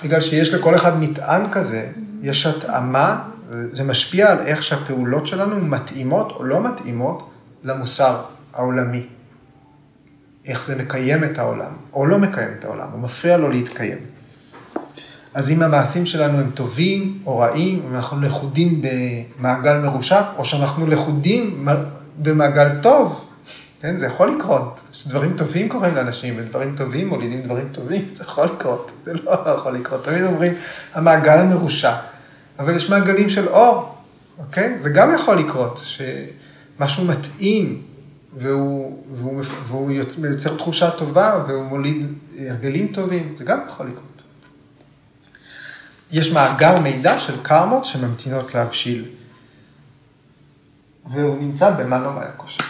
בגלל שיש לכל אחד מטען כזה, יש התאמה, זה משפיע על איך שהפעולות שלנו מתאימות או לא מתאימות למוסר העולמי. איך זה מקיים את העולם, או לא מקיים את העולם, או מפריע לו להתקיים. אז אם המעשים שלנו הם טובים או רעים, אם אנחנו לכודים במעגל מרושע, או שאנחנו לכודים במעגל טוב, כן, זה יכול לקרות. שדברים טובים קורים לאנשים, ודברים טובים מולידים דברים טובים, זה יכול לקרות, זה לא יכול לקרות. תמיד אומרים, המעגל המרושע. אבל יש מעגלים של אור, אוקיי? זה גם יכול לקרות, שמשהו מתאים והוא, והוא, והוא יוצר תחושה טובה והוא מוליד הרגלים טובים, זה גם יכול לקרות. יש מאגר מידע של קרמות שממתינות להבשיל, והוא נמצא במנומי הכושר.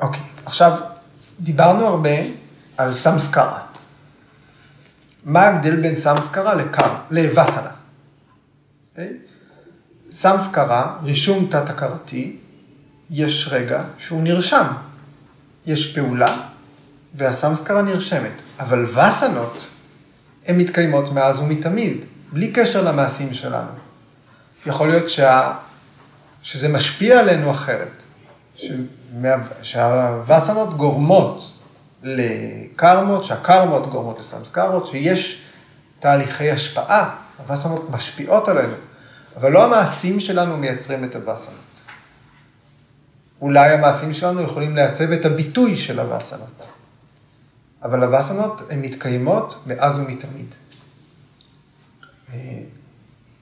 אוקיי, עכשיו דיברנו הרבה על סמסקרה. מה ההבדל בין סמסקרה לקר, לווסנה? Okay? סמסקרה, רישום תת-הכרתי, יש רגע שהוא נרשם. יש פעולה, והסמסקרה נרשמת, אבל וסנות, הן מתקיימות מאז ומתמיד, בלי קשר למעשים שלנו. יכול להיות שה... שזה משפיע עלינו אחרת, ש... שהווסנות גורמות לקרמות, שהקרמות גורמות לסמסקרות, שיש תהליכי השפעה, הווסנות משפיעות עלינו, אבל לא המעשים שלנו מייצרים את הווסנות. אולי המעשים שלנו יכולים לייצב את הביטוי של הווסנות. אבל הווסנות הן מתקיימות מאז ומתמיד.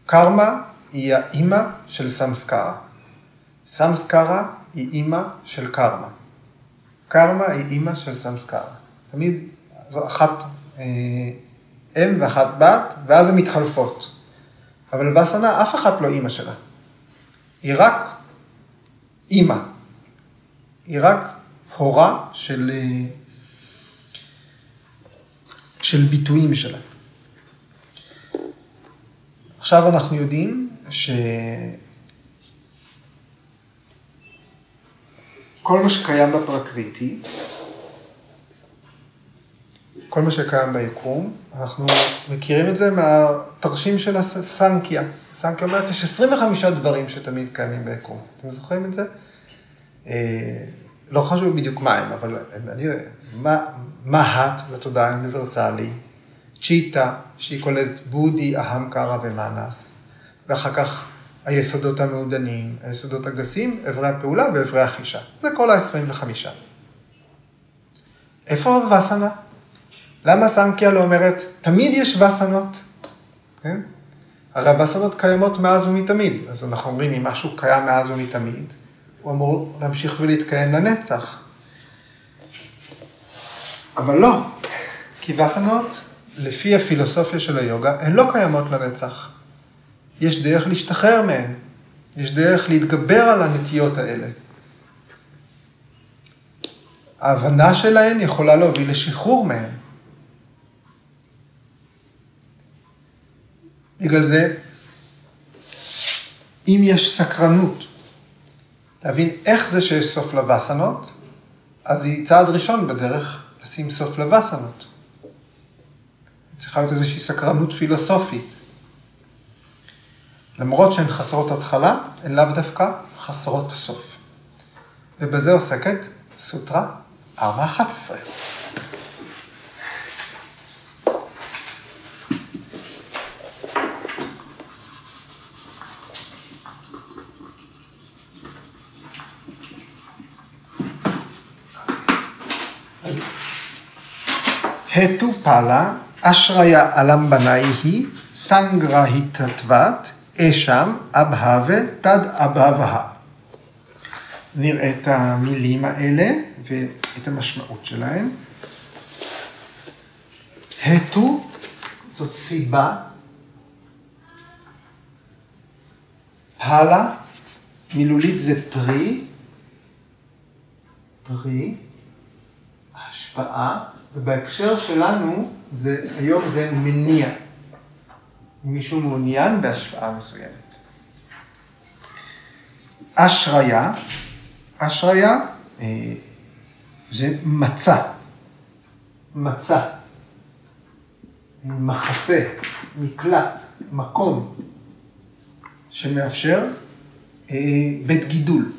קרמה היא האימא של סמסקרה. סמסקרה היא אימא של קרמה. קרמה היא אימא של סמסקרה. תמיד זו אחת אה, אם ואחת בת, ואז הן מתחלפות. אבל באסנה אף אחת לא אימא שלה. היא רק אימא. היא רק הורה של, אה, של ביטויים שלה. עכשיו אנחנו יודעים שכל מה שקיים בפרקריטי, כל מה שקיים ביקום, אנחנו מכירים את זה מהתרשים של הסנקיה. הסנקיה אומרת, יש 25 דברים שתמיד קיימים ביקום. אתם זוכרים את זה? אה, לא חשוב בדיוק מה הם, אבל אני, מה, מהט, זו תודעה אוניברסלי, צ'יטה, שהיא כוללת בודי, אהם קרא ומאנס, ואחר כך היסודות המעודנים, היסודות הגסים, אברי הפעולה ואברי החישה. זה כל ה-25. איפה הווסנה? למה סנקיה לא אומרת, תמיד יש וסנות? כן? הרי הווסנות קיימות מאז ומתמיד, אז אנחנו אומרים, אם משהו קיים מאז ומתמיד, הוא אמור להמשיך ולהתקיים לנצח. אבל לא, כי וסנות, לפי הפילוסופיה של היוגה, הן לא קיימות לנצח. יש דרך להשתחרר מהן, יש דרך להתגבר על הנטיות האלה. ההבנה שלהן יכולה להוביל לשחרור מהן. בגלל זה, אם יש סקרנות להבין איך זה שיש סוף לווסנות, אז היא צעד ראשון בדרך לשים סוף לווסנות. צריכה להיות איזושהי סקרנות פילוסופית. למרות שהן חסרות התחלה, הן לאו דווקא חסרות סוף. ובזה עוסקת סוטרה 411. הטו פאלה, אשריה אלמבנאי סנגרהיטתוות, אשם, אבהווה, תד אבהבה. נראה את המילים האלה ואת המשמעות שלהן. הטו זאת סיבה, פאלה, מילולית זה פרי, פרי, השפעה, ובהקשר שלנו, זה, היום זה מניע. מישהו מעוניין בהשפעה מסוימת. אשריה, אשריה אה, זה מצע, מצע, מחסה, מקלט, מקום, שמאפשר אה, בית גידול,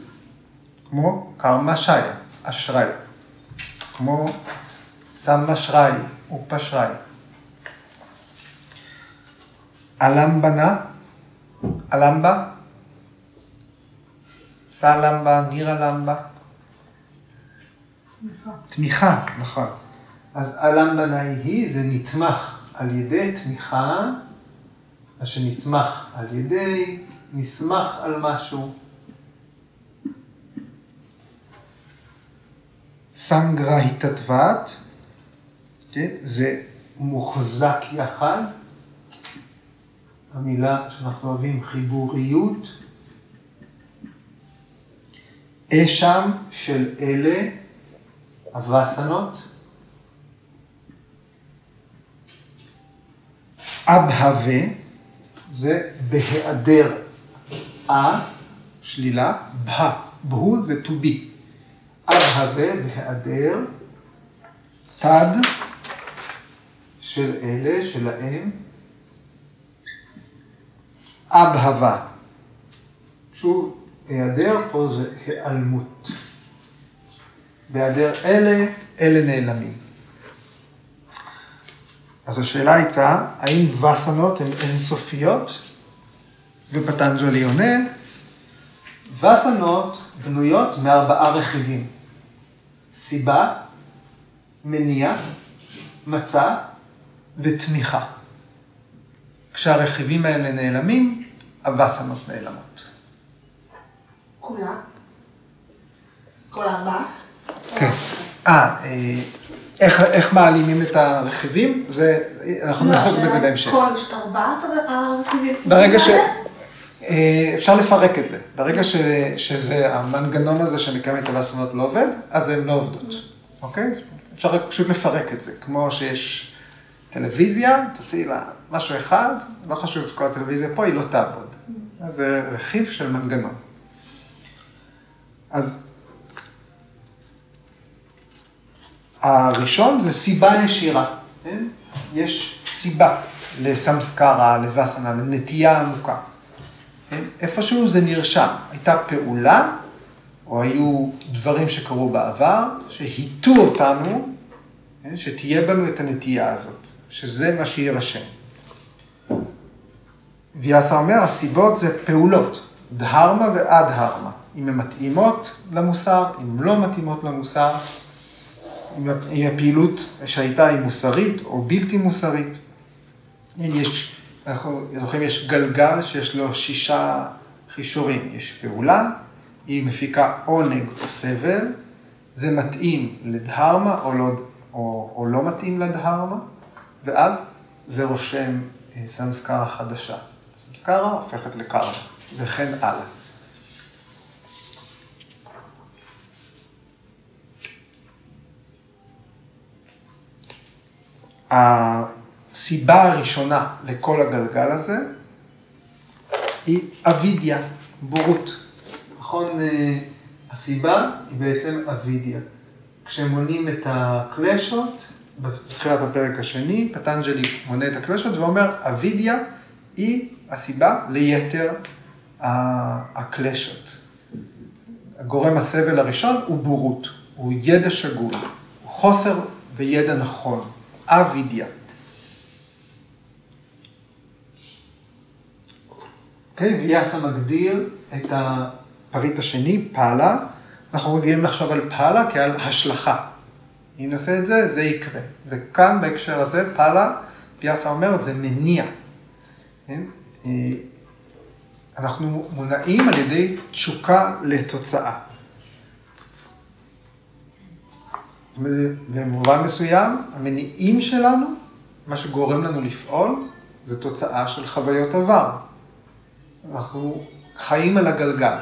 כמו קרמה שיה, אשראי, כמו סמאשראי, ופשראי. אלמבנה, אלמבה, סלמבה, נירלמבה. תמיכה. תמיכה, נכון. אז אלמבנה היא, זה נתמך על ידי תמיכה, מה שנתמך על ידי, נסמך על משהו. סנגרה התתוות, כן? זה מוחזק יחד. המילה שאנחנו אוהבים חיבוריות. אשם של אלה, הווסנות. אבהווה, זה בהיעדר א, שלילה, בה, בהו זה to be. אבהווה בהיעדר תד של אלה, שלהם, אבהבה. שוב, היעדר פה זה היעלמות. בהיעדר אלה, אלה נעלמים. אז השאלה הייתה, האם וסנות הן אינסופיות? ופטנג'לי עונה, וסנות בנויות מארבעה רכיבים. סיבה, מניע, מצע ותמיכה. כשהרכיבים האלה נעלמים, הווסנות נעלמות. כולם? כל ארבעה? כן. אה, אה, איך, איך מעלימים את הרכיבים? זה, אנחנו לא, נעסוק בזה בהמשך. כל ארבעת הרכיבים ברגע ש... אה, אפשר לפרק את זה. ברגע ש, שזה, המנגנון הזה שמקיים את הווסנות לא עובד, אז הן לא עובדות, אוקיי? אפשר פשוט לפרק את זה. כמו שיש טלוויזיה, תוציאי לה משהו אחד, לא חשוב שכל הטלוויזיה פה, היא לא תעבוד. אז זה רכיב של מנגנון. אז הראשון זה סיבה ישירה, כן? יש סיבה לסמסקרה, לווסנה, לנטייה עמוקה. כן? איפשהו זה נרשם, הייתה פעולה, או היו דברים שקרו בעבר, שהיטו אותנו, כן? שתהיה בנו את הנטייה הזאת, שזה מה שיירשם. ויאסר אומר, הסיבות זה פעולות, דהרמה ואדהרמה. אם הן מתאימות למוסר, אם לא מתאימות למוסר, אם הפעילות שהייתה היא מוסרית או בלתי מוסרית. יש, אנחנו זוכרים, יש גלגל שיש לו שישה חישורים. יש פעולה, היא מפיקה עונג או סבל, זה מתאים לדהרמה או לא, או, או לא מתאים לדהרמה, ואז זה רושם אה, סמסקרה חדשה. סמסקרה הופכת לקרמה, וכן הלאה. הסיבה הראשונה לכל הגלגל הזה היא אבידיה, בורות. נכון? אה, הסיבה היא בעצם אבידיה. כשמונים את הקלשות, בתחילת הפרק השני, פטנג'לי מונה את הקלשות ואומר, אבידיה היא הסיבה ליתר הקלשות. הגורם הסבל הראשון הוא בורות, הוא ידע שגוי, הוא חוסר בידע נכון. אבידיה. אוקיי, ויאסה מגדיר את הפריט השני, פעלה. אנחנו רגילים לחשוב על פעלה כעל השלכה. אם נעשה את זה, זה יקרה. וכאן, בהקשר הזה, פעלה, פיאסה אומר, זה מניע. כן? אנחנו מונעים על ידי תשוקה לתוצאה. במובן מסוים, המניעים שלנו, מה שגורם לנו לפעול, זה תוצאה של חוויות עבר. אנחנו חיים על הגלגל.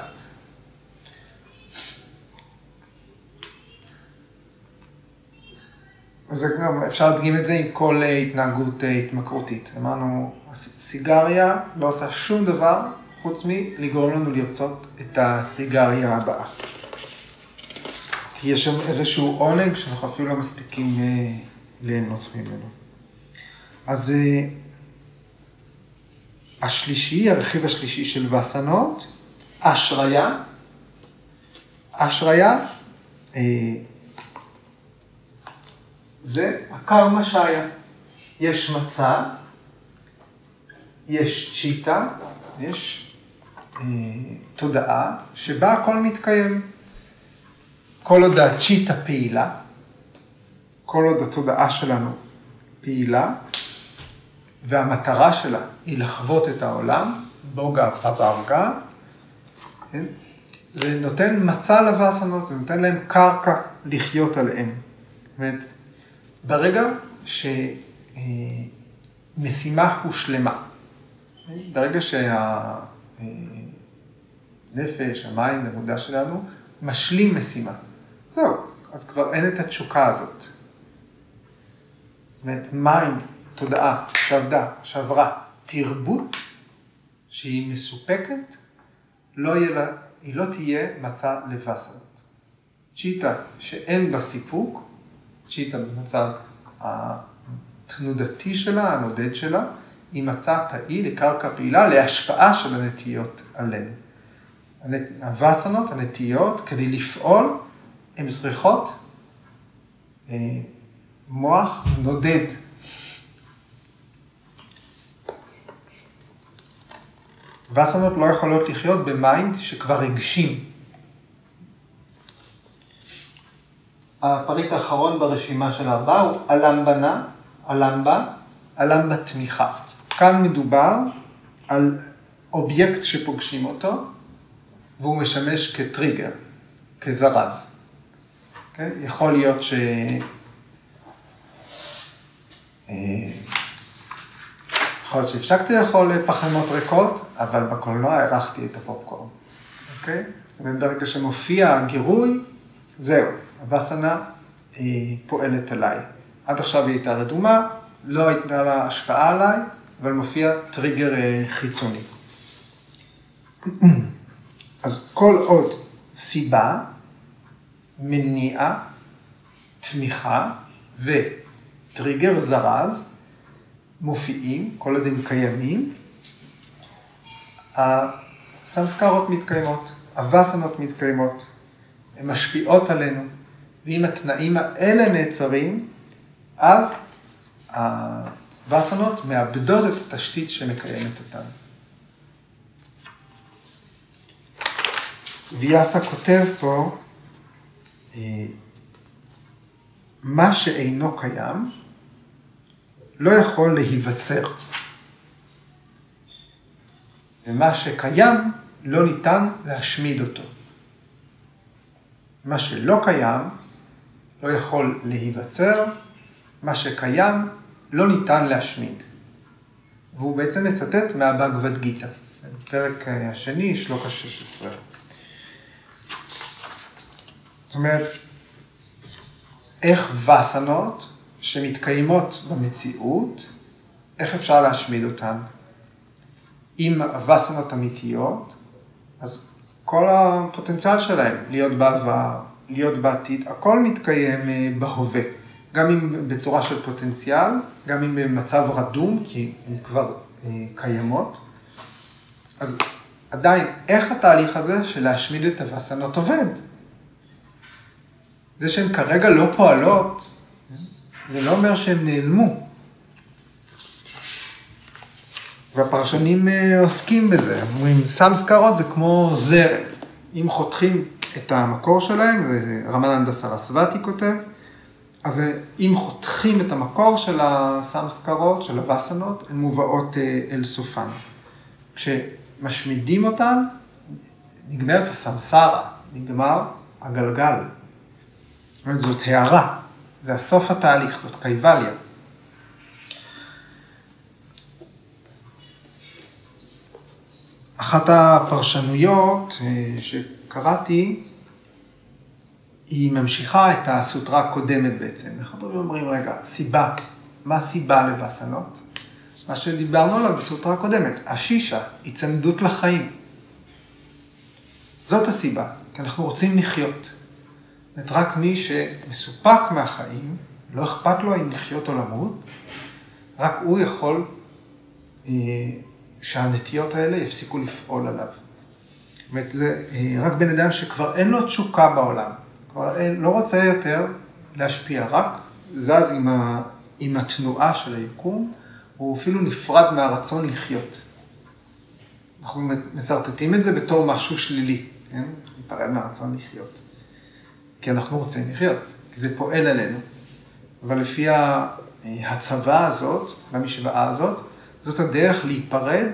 זה גם, אפשר להדגים את זה עם כל אה, התנהגות אה, התמכרותית. אמרנו, סיגריה לא עושה שום דבר חוץ מלגרום לנו לרצות את הסיגריה הבאה. כי יש שם איזשהו עונג שאנחנו אפילו לא מספיקים אה, ליהנות ממנו. אז השלישי, הרכיב השלישי של וסנות, אשריה. אשריה זה הקרמה שהיה. יש מצע, יש צ'יטה, יש אה, תודעה שבה הכל מתקיים. כל עוד הצ'יטה פעילה, כל עוד התודעה שלנו פעילה, והמטרה שלה היא לחוות את העולם, בוגה פברגה, כן? זה נותן מצע לווסנות, זה נותן להם קרקע לחיות עליהם. זאת אומרת, ברגע שמשימה הושלמה, ברגע שהנפש, המים, המודע שלנו, משלים משימה. זהו, אז כבר אין את התשוקה הזאת. זאת אומרת, מיינד, תודעה, שעבדה, שעברה, תרבות, שהיא מסופקת, לא יהיה לה, היא לא תהיה מצע לבסרות. צ'יטה שאין בה סיפוק, צ'יטה במצב התנודתי שלה, הנודד שלה, היא מצע פעיל, היא קרקע פעילה להשפעה של הנטיות עלינו. הווסנות, הנטיות, כדי לפעול, הן צריכות אה, מוח נודד. וסנות לא יכולות לחיות ב mind שכבר הגשים. הפריט האחרון ברשימה של הארבעה הוא אלמבנה, אלמבה, אלמבה תמיכה. כאן מדובר על אובייקט שפוגשים אותו, והוא משמש כטריגר, כזרז. Okay? כן? יכול להיות ש... אה, יכול להיות שהפסקתי לאכול פחמימות ריקות, אבל בקולנוע הערכתי את הפופקורן. אוקיי? Okay? זאת אומרת, ברגע שמופיע הגירוי, זהו, הווסנה אה, פועלת עליי. עד עכשיו היא הייתה רדומה, לא הייתה לה השפעה עליי, אבל מופיע טריגר אה, חיצוני. אז כל עוד סיבה, מניעה, תמיכה וטריגר זרז מופיעים, כל עוד הם קיימים, הסמסקרות מתקיימות, הווסנות מתקיימות, הן משפיעות עלינו, ואם התנאים האלה נעצרים, אז הווסנות מאבדות את התשתית שמקיימת אותן. ויאסה כותב פה, אה, מה שאינו קיים לא יכול להיווצר. ומה שקיים לא ניתן להשמיד אותו. מה שלא קיים לא יכול להיווצר, מה שקיים לא ניתן להשמיד. והוא בעצם מצטט מהבגבד גיתא, פרק השני, שלוק השש עשרה. זאת אומרת, איך וסנות שמתקיימות במציאות, איך אפשר להשמיד אותן? אם הווסנות אמיתיות, אז כל הפוטנציאל שלהם, להיות בעבר, להיות בעתיד, הכל מתקיים אה, בהווה. גם אם בצורה של פוטנציאל, גם אם במצב רדום, כי הן כבר אה, קיימות. אז עדיין, איך התהליך הזה של להשמיד את הווסנות עובד? זה שהן כרגע לא פועלות, זה לא אומר שהן נעלמו. והפרשנים אה, עוסקים בזה, אומרים, סמסקרות זה כמו זרם. אם חותכים את המקור שלהם, זה רמננדה סרסווטי כותב, אז אם חותכים את המקור של הסמסקרות, של הווסנות, הן מובאות אה, אל סופן. כשמשמידים אותן, נגמרת הסמסרה, נגמר הגלגל. זאת הערה, זה הסוף התהליך, זאת קייבליה. אחת הפרשנויות אה, שקראתי, היא ממשיכה את הסוטרה הקודמת בעצם. איך אומרים, רגע, סיבה, מה הסיבה לווסנות? מה שדיברנו עליו בסוטרה הקודמת, השישה, היצמדות לחיים. זאת הסיבה, כי אנחנו רוצים לחיות. זאת רק מי שמסופק מהחיים, לא אכפת לו אם לחיות או למות, רק הוא יכול אה, שהנטיות האלה יפסיקו לפעול עליו. אומרת, זה אה, רק בן אדם שכבר אין לו תשוקה בעולם, כבר אין, לא רוצה יותר להשפיע, רק זז עם, ה, עם התנועה של היקום, הוא אפילו נפרד מהרצון לחיות. אנחנו מסרטטים את זה בתור משהו שלילי, כן? להיפרד מהרצון לחיות. כי אנחנו רוצים לחיות, כי זה פועל עלינו. אבל לפי ההצבה הזאת, במשוואה הזאת, זאת הדרך להיפרד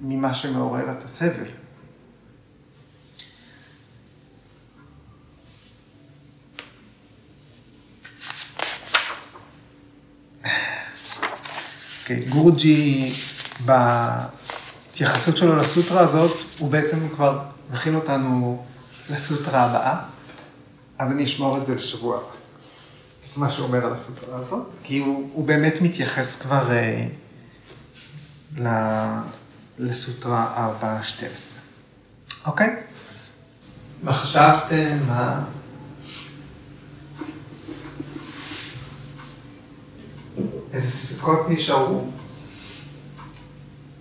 ממה שמעורר את הסבל. Okay, אוקיי, גורג'י, בהתייחסות שלו לסוטרה הזאת, הוא בעצם כבר מכין אותנו לסוטרה הבאה, אז אני אשמור את זה לשבוע. את מה שהוא אומר על הסוטרה הזאת, כי הוא, הוא באמת מתייחס כבר אה, ל, לסוטרה 4.12. אוקיי? מה חשבתם? מה... איזה ספקות נשארו?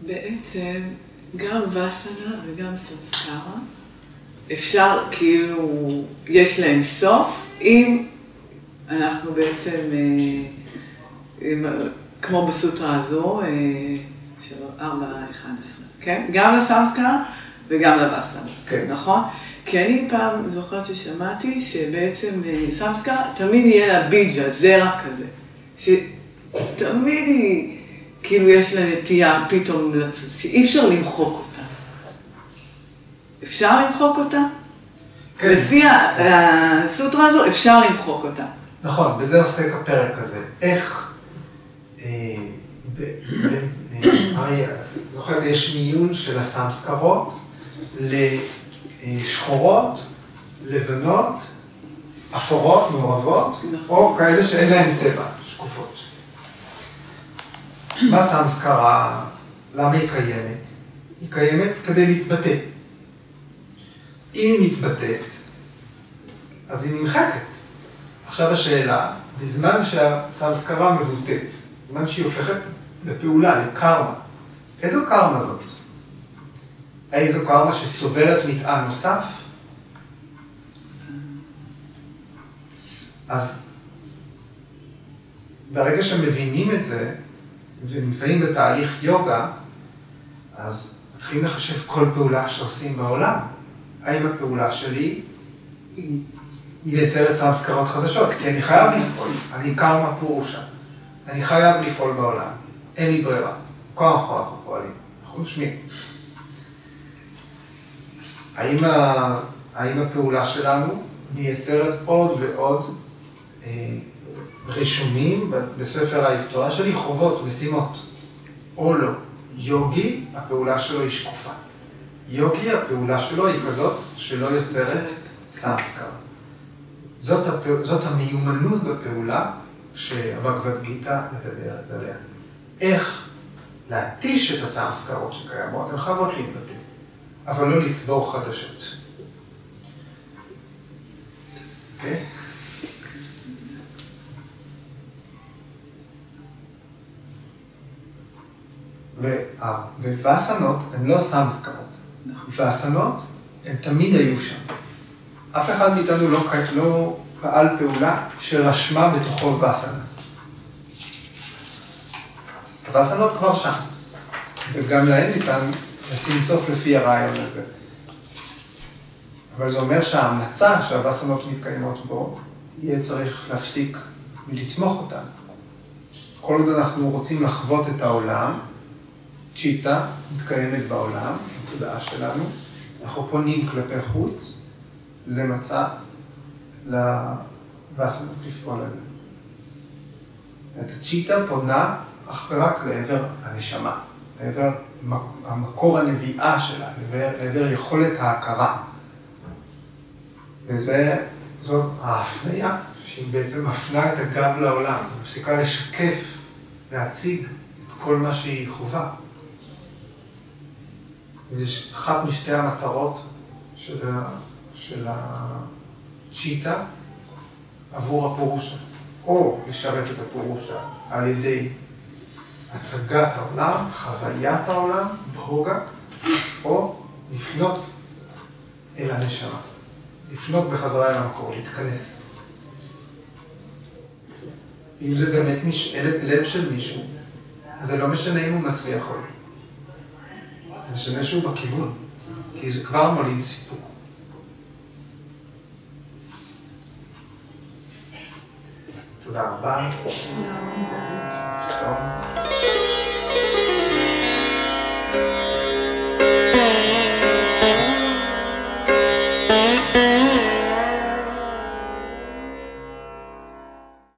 בעצם גם וסנה וגם סנסקרה, אפשר, כאילו, יש להם סוף, אם אנחנו בעצם, אה, כמו בסוטרה הזו, 4, אה, 11, כן? גם לסמסקרה וגם לווסנה, כן. נכון? כי אני פעם זוכרת ששמעתי שבעצם אה, סמסקרה תמיד יהיה לה ביג'ה, זרע כזה. שתמיד היא, כאילו יש לה נטייה פתאום לצוץ, שאי אפשר למחוק אותה. אפשר למחוק אותה? כן. לפי הסוטרה הזו אפשר למחוק אותה. נכון, בזה עוסק הפרק הזה. איך, אה, הרי, זוכרת, יש מיון של הסמסקרות לשחורות, לבנות, אפורות, מעורבות, נכון. או כאלה שאין להן צבע, שקופות. מה סמסקרה, למה היא קיימת? היא קיימת כדי להתבטא. אם היא מתבטאת, אז היא נמחקת. עכשיו השאלה, בזמן שהסמסקרה מבוטאת, בזמן שהיא הופכת לפעולה, לקרמה, איזו קרמה זאת? האם זו קרמה שסוברת מטען נוסף? אז ברגע שמבינים את זה ונמצאים בתהליך יוגה, אז מתחילים לחשב כל פעולה שעושים בעולם. האם הפעולה שלי היא מייצרת סמסקרות חדשות? כי אני חייב לפעול, אני קרמה פורושה. אני חייב לפעול בעולם, אין לי ברירה. כוח אנחנו פועלים, אנחנו נושמים. האם, ה... האם הפעולה שלנו מייצרת עוד ועוד אה, רישומים בספר ההיסטוריה שלי, חובות, משימות, או לא. יוגי, הפעולה שלו היא שקופה. יוגי, הפעולה שלו היא כזאת שלא יוצרת סמסקר. זאת, הפע... זאת המיומנות בפעולה שהבגבד גיתא מדברת עליה. איך להתיש את הסמסקרות שקיימות, הן חייבות להתבטא. אבל לא לצבור חדשות. אוקיי? ווסנות הן לא סמסקרות. וסנות הן תמיד היו שם. אף אחד מאיתנו לא, לא פעל פעולה שרשמה בתוכו וסנה. הווסנות כבר שם, וגם להן ניתן לשים סוף לפי הרעיון הזה. אבל זה אומר שההמלצה שהווסנות מתקיימות בו, יהיה צריך להפסיק ולתמוך אותן. כל עוד אנחנו רוצים לחוות את העולם, צ'יטה מתקיימת בעולם, בתודעה שלנו, אנחנו פונים כלפי חוץ, זה מצע לווסנות לפעול עלינו. את הצ'יטה פונה אך ורק לעבר הנשמה, לעבר המקור הנביאה שלה, לעבר יכולת ההכרה. וזאת ההפניה, שהיא בעצם מפנה את הגב לעולם, מפסיקה לשקף, להציג את כל מה שהיא חובה. יש אחת משתי המטרות של, ה, של הצ'יטה עבור הפורושה, או לשרת את הפורושה על ידי הצגת העולם, חוויית העולם, בהוגה, או לפנות אל הנשמה, לפנות בחזרה אל המקור, להתכנס. אם זה באמת מש... לב של מישהו, זה לא משנה אם הוא מצליח או לא. זה משנה שהוא בכיוון, כי זה כבר מוליד סיפור. תודה רבה. שלום.